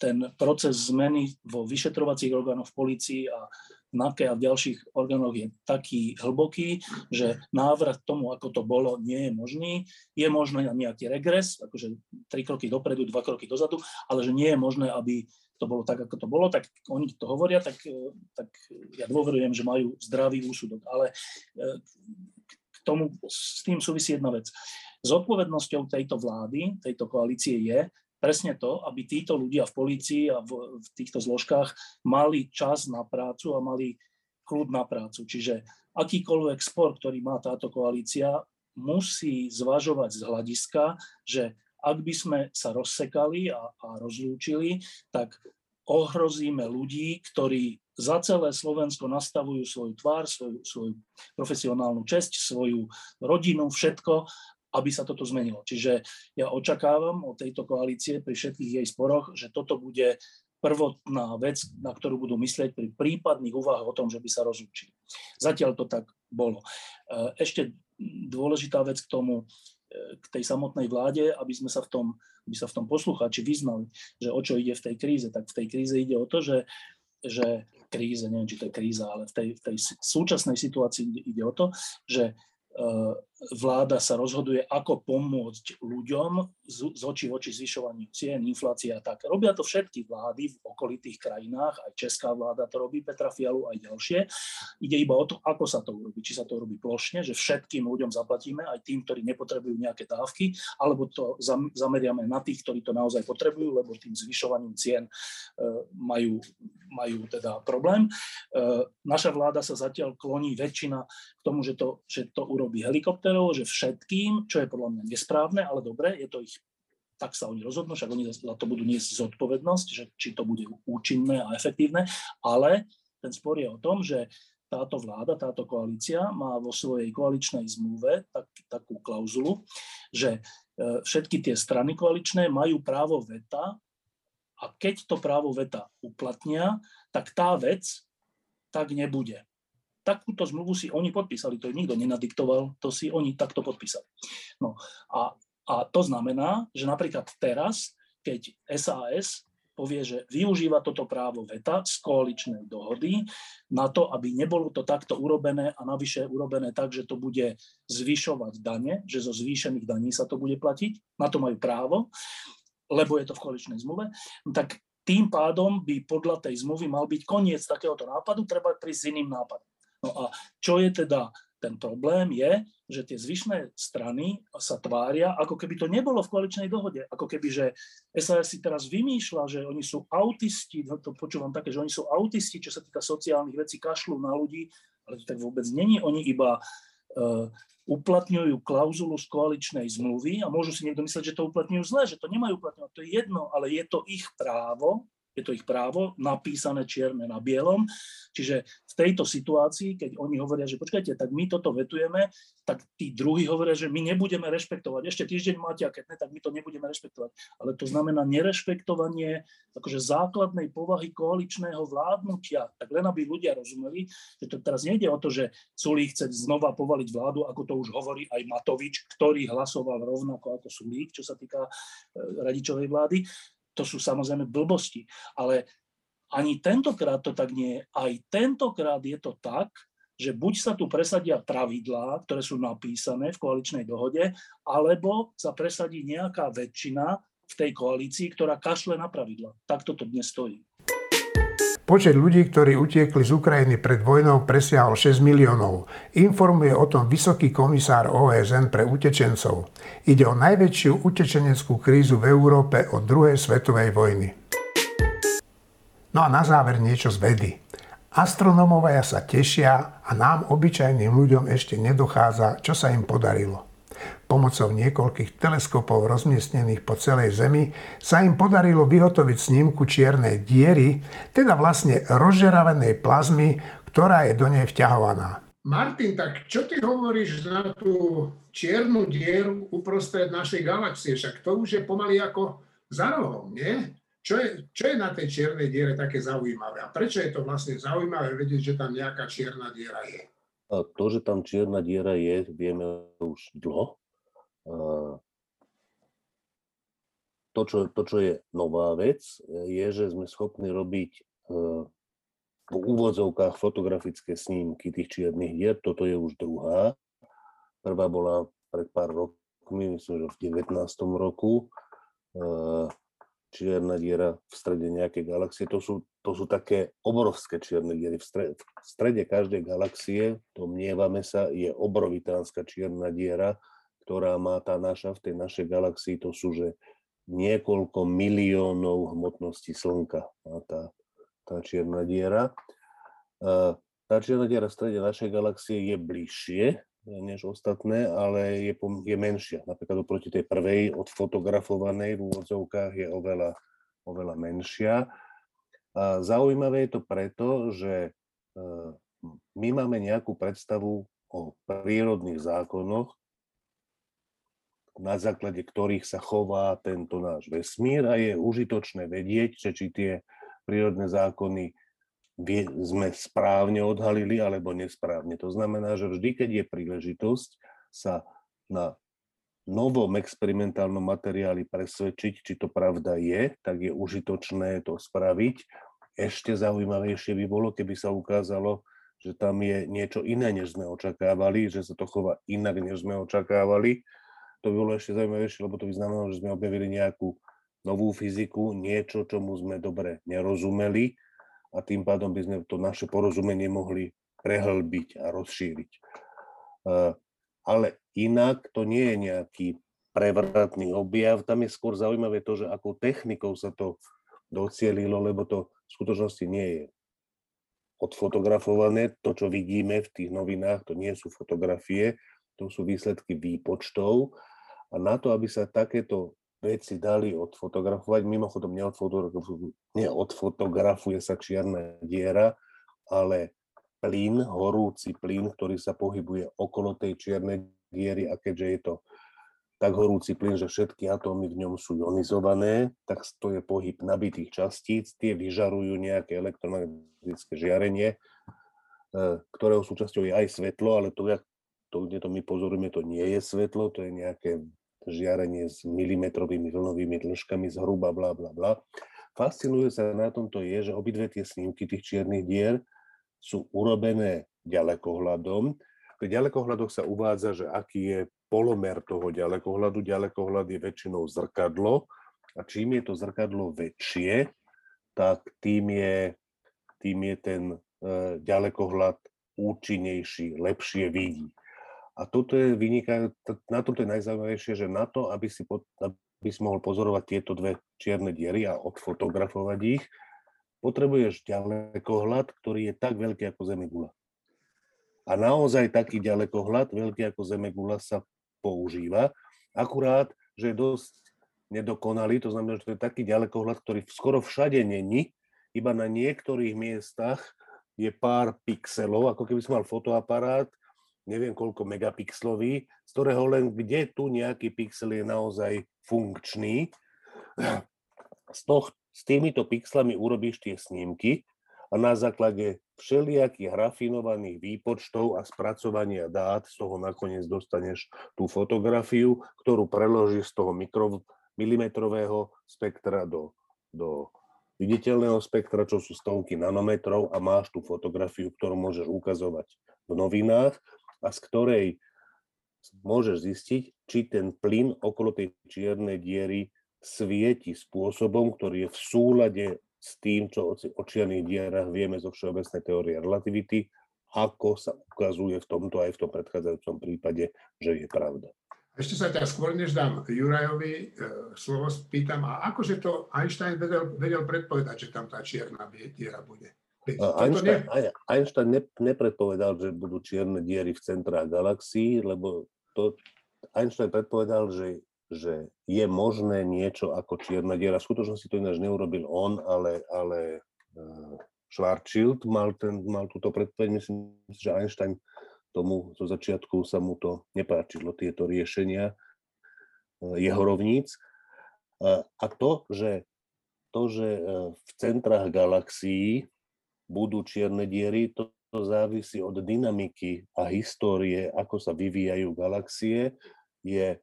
[SPEAKER 8] ten proces zmeny vo vyšetrovacích orgánoch v policii a NAKE a v ďalších orgánoch je taký hlboký, že návrat tomu, ako to bolo, nie je možný. Je možný nejaký regres, akože tri kroky dopredu, dva kroky dozadu, ale že nie je možné, aby to bolo tak, ako to bolo, tak oni to hovoria, tak, e, tak ja dôverujem, že majú zdravý úsudok. Ale e, k tomu, s tým súvisí jedna vec. Zodpovednosťou tejto vlády, tejto koalície je presne to, aby títo ľudia v polícii a v, v týchto zložkách mali čas na prácu a mali kľud na prácu. Čiže akýkoľvek spor, ktorý má táto koalícia, musí zvažovať z hľadiska, že ak by sme sa rozsekali a, a rozlúčili, tak ohrozíme ľudí, ktorí za celé Slovensko nastavujú svoju tvár, svoju, svoju profesionálnu česť, svoju rodinu, všetko, aby sa toto zmenilo. Čiže ja očakávam od tejto koalície pri všetkých jej sporoch, že toto bude prvotná vec, na ktorú budú myslieť pri prípadných úvahách o tom, že by sa rozlúčili. Zatiaľ to tak bolo. E, ešte dôležitá vec k tomu, k tej samotnej vláde, aby sme sa v tom, aby sa v tom poslucháči vyznali, že o čo ide v tej kríze. Tak v tej kríze ide o to, že, že kríze, neviem, či to je kríza, ale v tej, v tej súčasnej situácii ide o to, že Eh, vláda sa rozhoduje, ako pomôcť ľuďom z, z očí v oči zvyšovaniu cien, inflácia a tak. Robia to všetky vlády v okolitých krajinách, aj česká vláda to robí, Petra Fialu aj ďalšie. Ide iba o to, ako sa to urobí. Či sa to robí plošne, že všetkým ľuďom zaplatíme, aj tým, ktorí nepotrebujú nejaké dávky, alebo to zameriame na tých, ktorí to naozaj potrebujú, lebo tým zvyšovaním cien eh, majú, majú teda problém. Eh, naša vláda sa zatiaľ kloní väčšina k tomu, že to, že to urobí helikopterov, že všetkým, čo je podľa mňa nesprávne, ale dobre, je to ich tak sa oni rozhodnú, však oni za to budú niesť zodpovednosť, že či to bude účinné a efektívne, ale ten spor je o tom, že táto vláda, táto koalícia má vo svojej koaličnej zmluve tak, takú klauzulu, že e, všetky tie strany koaličné majú právo veta a keď to právo veta uplatnia, tak tá vec tak nebude takúto zmluvu si oni podpísali, to nikto nenadiktoval, to si oni takto podpísali. No a, a to znamená, že napríklad teraz, keď SAS povie, že využíva toto právo veta z koaličnej dohody na to, aby nebolo to takto urobené a navyše urobené tak, že to bude zvyšovať dane, že zo zvýšených daní sa to bude platiť, na to majú právo, lebo je to v koaličnej zmluve, tak tým pádom by podľa tej zmluvy mal byť koniec takéhoto nápadu, treba prísť s iným nápadom. No a čo je teda ten problém je, že tie zvyšné strany sa tvária, ako keby to nebolo v koaličnej dohode. Ako keby, že SAS si teraz vymýšľa, že oni sú autisti, no to počúvam také, že oni sú autisti, čo sa týka sociálnych vecí, kašľú na ľudí, ale to tak vôbec není. Oni iba uh, uplatňujú klauzulu z koaličnej zmluvy a môžu si niekto myslieť, že to uplatňujú zle, že to nemajú uplatňovať. To je jedno, ale je to ich právo je to ich právo, napísané čierne na bielom. Čiže v tejto situácii, keď oni hovoria, že počkajte, tak my toto vetujeme, tak tí druhí hovoria, že my nebudeme rešpektovať. Ešte týždeň máte, a keď ne, tak my to nebudeme rešpektovať. Ale to znamená nerešpektovanie akože základnej povahy koaličného vládnutia. Tak len aby ľudia rozumeli, že to teraz nejde o to, že Sulík chce znova povaliť vládu, ako to už hovorí aj Matovič, ktorý hlasoval rovnako ako Sulík, čo sa týka e, radičovej vlády to sú samozrejme blbosti. Ale ani tentokrát to tak nie je. Aj tentokrát je to tak, že buď sa tu presadia pravidlá, ktoré sú napísané v koaličnej dohode, alebo sa presadí nejaká väčšina v tej koalícii, ktorá kašle na pravidlá. Tak toto dnes stojí.
[SPEAKER 1] Počet ľudí, ktorí utiekli z Ukrajiny pred vojnou, presiahol 6 miliónov. Informuje o tom vysoký komisár OSN pre utečencov. Ide o najväčšiu utečeneckú krízu v Európe od druhej svetovej vojny. No a na záver niečo z vedy. Astronomovia sa tešia a nám, obyčajným ľuďom, ešte nedochádza, čo sa im podarilo. Pomocou niekoľkých teleskopov rozmiestnených po celej Zemi sa im podarilo vyhotoviť snímku čiernej diery, teda vlastne rozžeravenej plazmy, ktorá je do nej vťahovaná. Martin, tak čo ty hovoríš na tú čiernu dieru uprostred našej galaxie? Však to už je pomaly ako za rohom, nie? Čo je, čo je na tej čiernej diere také zaujímavé? A prečo je to vlastne zaujímavé vedieť, že tam nejaká čierna diera je?
[SPEAKER 9] A to, že tam čierna diera je, vieme už dlho. To čo, to, čo je nová vec, je, že sme schopní robiť e, v úvodzovkách fotografické snímky tých čiernych dier. Toto je už druhá. Prvá bola pred pár rokmi, myslím, že v 19. roku. E, čierna diera v strede nejakej galaxie. To sú, to sú také obrovské čierne diery. V strede, v strede každej galaxie, domnievame sa, je obrovitánska čierna diera, ktorá má tá naša v tej našej galaxii, to sú, že niekoľko miliónov hmotnosti Slnka má tá, tá čierna diera. Tá čierna diera v strede našej galaxie je bližšie než ostatné, ale je, je menšia. Napríklad oproti tej prvej odfotografovanej v úvodzovkách je oveľa, oveľa menšia. Zaujímavé je to preto, že e, my máme nejakú predstavu o prírodných zákonoch, na základe ktorých sa chová tento náš vesmír a je užitočné vedieť, že či tie prírodné zákony sme správne odhalili alebo nesprávne. To znamená, že vždy, keď je príležitosť sa na novom experimentálnom materiáli presvedčiť, či to pravda je, tak je užitočné to spraviť. Ešte zaujímavejšie by bolo, keby sa ukázalo, že tam je niečo iné, než sme očakávali, že sa to chová inak, než sme očakávali to by bolo ešte zaujímavejšie, lebo to by znamenalo, že sme objavili nejakú novú fyziku, niečo, čomu sme dobre nerozumeli a tým pádom by sme to naše porozumenie mohli prehlbiť a rozšíriť. Ale inak to nie je nejaký prevratný objav, tam je skôr zaujímavé to, že akou technikou sa to docielilo, lebo to v skutočnosti nie je odfotografované. To, čo vidíme v tých novinách, to nie sú fotografie, to sú výsledky výpočtov a na to, aby sa takéto veci dali odfotografovať, mimochodom neodfotografuje, neodfotografuje sa čierna diera, ale plyn, horúci plyn, ktorý sa pohybuje okolo tej čiernej diery a keďže je to tak horúci plyn, že všetky atómy v ňom sú ionizované, tak to je pohyb nabitých častíc, tie vyžarujú nejaké elektromagnetické žiarenie, e, ktorého súčasťou je aj svetlo, ale to, to, kde to my pozorujeme, to nie je svetlo, to je nejaké žiarenie s milimetrovými vlnovými dĺžkami zhruba, bla, bla, bla. Fascinuje sa na tomto je, že obidve tie snímky tých čiernych dier sú urobené ďalekohľadom. Pri ďalekohľadoch sa uvádza, že aký je polomer toho ďalekohľadu. Ďalekohľad je väčšinou zrkadlo a čím je to zrkadlo väčšie, tak tým je, tým je ten e, ďalekohľad účinnejší, lepšie vidí. A toto je vynikajú, na tomto je najzaujímavejšie, že na to, aby si, aby si mohol pozorovať tieto dve čierne diery a odfotografovať ich, potrebuješ ďalekohľad, ktorý je tak veľký ako Zemegula. A naozaj taký ďalekohľad, veľký ako Zemegula, sa používa, akurát, že je dosť nedokonalý, to znamená, že to je taký ďalekohľad, ktorý skoro všade není, iba na niektorých miestach je pár pixelov, ako keby si mal fotoaparát, neviem koľko megapixlový, z ktorého len kde tu nejaký pixel je naozaj funkčný. [CLEARS THROAT] Z toho, s týmito pixlami urobíš tie snímky a na základe všelijakých rafinovaných výpočtov a spracovania dát z toho nakoniec dostaneš tú fotografiu, ktorú preložíš z toho mikro, spektra do, do viditeľného spektra, čo sú stovky nanometrov a máš tú fotografiu, ktorú môžeš ukazovať v novinách a z ktorej môžeš zistiť, či ten plyn okolo tej čiernej diery svieti spôsobom, ktorý je v súlade s tým, čo o čiernych dierach vieme zo všeobecnej teórie relativity, ako sa ukazuje v tomto aj v tom predchádzajúcom prípade, že je pravda.
[SPEAKER 1] Ešte sa ťa skôr, než dám Jurajovi e, slovo, spýtam, a akože to Einstein vedel, vedel predpovedať, že tam tá čierna diera bude?
[SPEAKER 9] Einstein, ne... Einstein ne, nepredpovedal, že budú čierne diery v centrách galaxií, lebo to Einstein predpovedal, že, že je možné niečo ako čierna diera. V skutočnosti to ináč neurobil on, ale, ale uh, Schwarzschild mal, ten, mal túto predpoveď. Myslím, že Einstein tomu zo začiatku sa mu to nepáčilo, tieto riešenia eh, jeho rovníc. A to, že, to, že v centrách galaxií budú čierne diery, to, to závisí od dynamiky a histórie, ako sa vyvíjajú galaxie, je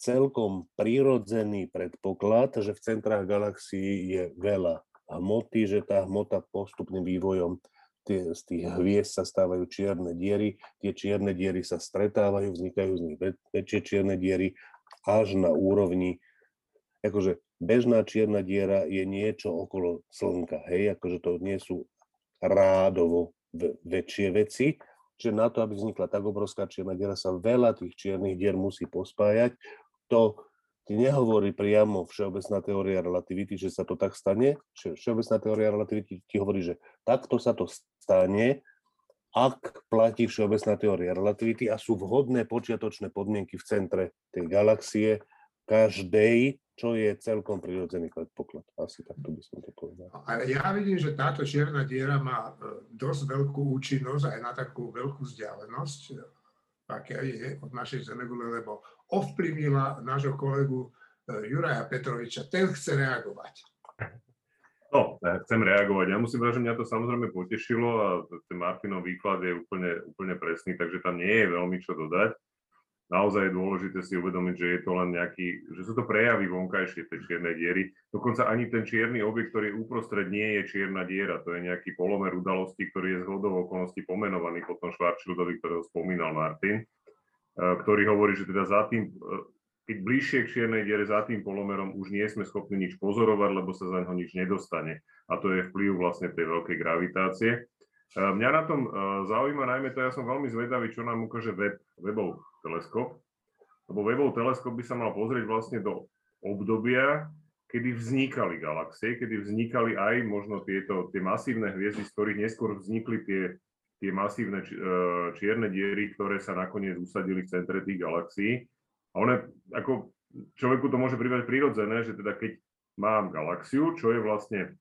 [SPEAKER 9] celkom prirodzený predpoklad, že v centrách galaxií je veľa hmoty, že tá hmota postupným vývojom z tých hviezd sa stávajú čierne diery, tie čierne diery sa stretávajú, vznikajú z nich väčšie čierne diery až na úrovni, akože bežná čierna diera je niečo okolo Slnka, hej, akože to nie sú rádovo väčšie veci, čiže na to, aby vznikla tak obrovská čierna diera, sa veľa tých čiernych dier musí pospájať. To ti nehovorí priamo všeobecná teória relativity, že sa to tak stane. Všeobecná teória relativity ti hovorí, že takto sa to stane, ak platí všeobecná teória relativity a sú vhodné počiatočné podmienky v centre tej galaxie každej, čo je celkom prirodzený predpoklad. Asi takto by som to povedal.
[SPEAKER 1] A ja vidím, že táto čierna diera má e, dosť veľkú účinnosť aj na takú veľkú vzdialenosť aké je od našej Zemegule, lebo ovplyvnila nášho kolegu e, Juraja Petroviča. Ten chce reagovať.
[SPEAKER 7] No, ja chcem reagovať. Ja musím povedať, že mňa to samozrejme potešilo a ten Martinov výklad je úplne, úplne presný, takže tam nie je veľmi čo dodať naozaj je dôležité si uvedomiť, že je to len nejaký, že sú to prejavy vonkajšie tej čiernej diery. Dokonca ani ten čierny objekt, ktorý je uprostred, nie je čierna diera. To je nejaký polomer udalosti, ktorý je z hodou okolností pomenovaný potom Schwarzschildovi, ktorého spomínal Martin, e, ktorý hovorí, že teda za tým, e, keď bližšie k čiernej diere za tým polomerom už nie sme schopní nič pozorovať, lebo sa za neho nič nedostane. A to je vplyv vlastne tej veľkej gravitácie. E, mňa na tom zaujíma najmä to, ja som veľmi zvedavý, čo nám ukáže web, webov teleskop, lebo Webov teleskop by sa mal pozrieť vlastne do obdobia, kedy vznikali galaxie, kedy vznikali aj možno tieto tie masívne hviezdy, z ktorých neskôr vznikli tie, tie masívne e, čierne diery, ktoré sa nakoniec usadili v centre tých galaxií. A one, ako človeku to môže prívať prirodzené, že teda keď mám galaxiu, čo je vlastne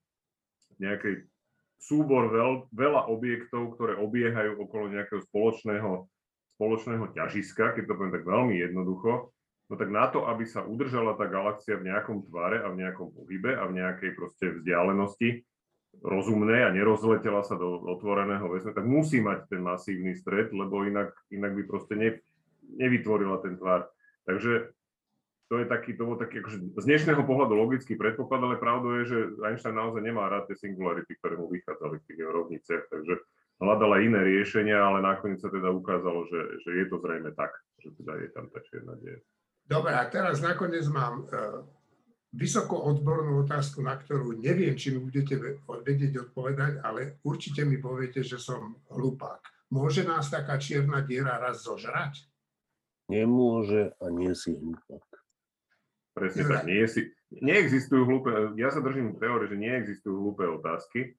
[SPEAKER 7] nejaký súbor veľ, veľa objektov, ktoré obiehajú okolo nejakého spoločného spoločného ťažiska, keď to poviem tak veľmi jednoducho, no tak na to, aby sa udržala tá galaxia v nejakom tvare a v nejakom pohybe a v nejakej proste vzdialenosti rozumnej a nerozletela sa do otvoreného vesmíru, tak musí mať ten masívny stred, lebo inak, inak by proste ne, nevytvorila ten tvar. Takže to je taký, to bol taký, akože z dnešného pohľadu logický predpoklad, ale pravdou je, že Einstein naozaj nemá rád tie singularity, ktoré mu vychádzali v tých rovniciach, takže hľadala iné riešenia, ale nakoniec sa teda ukázalo, že, že je to zrejme tak, že teda je tam tá čierna diera.
[SPEAKER 1] Dobre, a teraz nakoniec mám uh, vysoko odbornú otázku, na ktorú neviem, či mi budete vedieť odpovedať, ale určite mi poviete, že som hlupák. Môže nás taká čierna diera raz zožrať?
[SPEAKER 9] Nemôže a nie si hlupák.
[SPEAKER 7] Presne tak, nie si, neexistujú hlúpe, ja sa držím teórie, že neexistujú hlúpe otázky,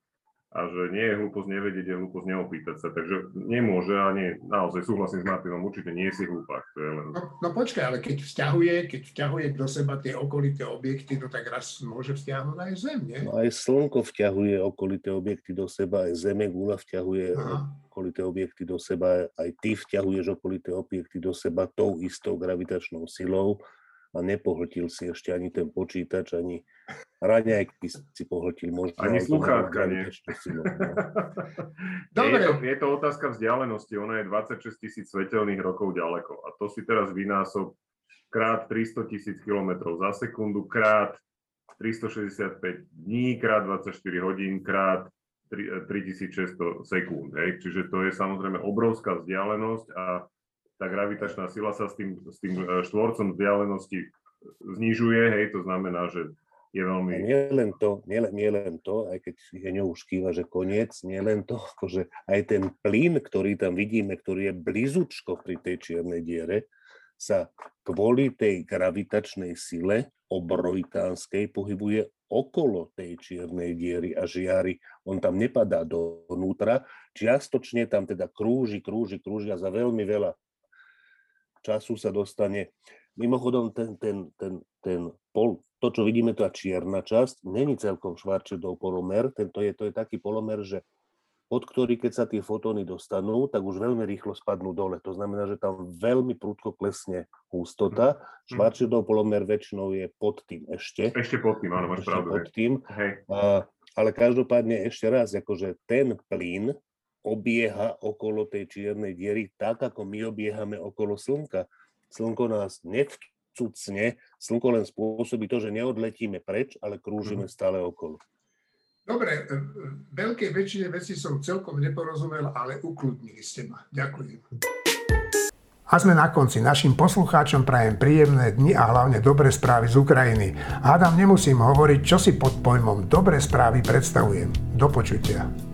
[SPEAKER 7] a že nie je hlúposť nevedieť, je hlúposť neopýtať sa. Takže nemôže a nie, naozaj súhlasím s Martinom, určite nie si hlúpak. To je len...
[SPEAKER 1] no, no počkaj, ale keď vzťahuje, keď vzťahuje do seba tie okolité objekty, no tak raz môže vzťahnuť aj Zem, nie?
[SPEAKER 9] No aj Slnko vťahuje okolité objekty do seba, aj Zeme gula vťahuje Aha. okolité objekty do seba, aj ty vťahuješ okolité objekty do seba tou istou gravitačnou silou a nepohltil si ešte ani ten počítač, ani raňajky si pohltil. Možno
[SPEAKER 7] ani sluchátka, nie. No. [LAUGHS] Dobre. Je to, je to otázka vzdialenosti. Ona je 26 tisíc svetelných rokov ďaleko. A to si teraz vynásob krát 300 tisíc kilometrov za sekundu, krát 365 dní, krát 24 hodín, krát 3600 sekúnd. Hej. Čiže to je samozrejme obrovská vzdialenosť a tá gravitačná sila sa s tým, s tým e, štvorcom vzdialenosti znižuje, hej, to znamená, že je veľmi...
[SPEAKER 9] A nie len to, nie, nie len to, aj keď Heňo už kýva, že koniec, nie len to, [LAUGHS] akože aj ten plyn, ktorý tam vidíme, ktorý je blízučko pri tej čiernej diere, sa kvôli tej gravitačnej sile obrojitánskej pohybuje okolo tej čiernej diery a žiary. On tam nepadá dovnútra, čiastočne tam teda krúži, krúži, krúži a za veľmi veľa času sa dostane. Mimochodom, ten, ten, ten, ten pol, to, čo vidíme, tá čierna časť, není celkom Schwarzschildov polomer. Tento je, to je taký polomer, že pod ktorý, keď sa tie fotóny dostanú, tak už veľmi rýchlo spadnú dole. To znamená, že tam veľmi prudko klesne hustota. Mm. Schwarzschildov polomer väčšinou je pod tým ešte.
[SPEAKER 7] Ešte pod tým, áno, máš pravdu.
[SPEAKER 9] Pod tým. Hej. A, ale každopádne ešte raz, akože ten plyn, obieha okolo tej čiernej diery tak, ako my obiehame okolo Slnka. Slnko nás nevcucne, Slnko len spôsobí to, že neodletíme preč, ale krúžime mhm. stále okolo.
[SPEAKER 1] Dobre, e, e, veľké väčšine veci som celkom neporozumel, ale ukludnili ste ma. Ďakujem. A sme na konci. Našim poslucháčom prajem príjemné dni a hlavne dobré správy z Ukrajiny. Hádam, nemusím hovoriť, čo si pod pojmom dobré správy predstavujem. Do počutia.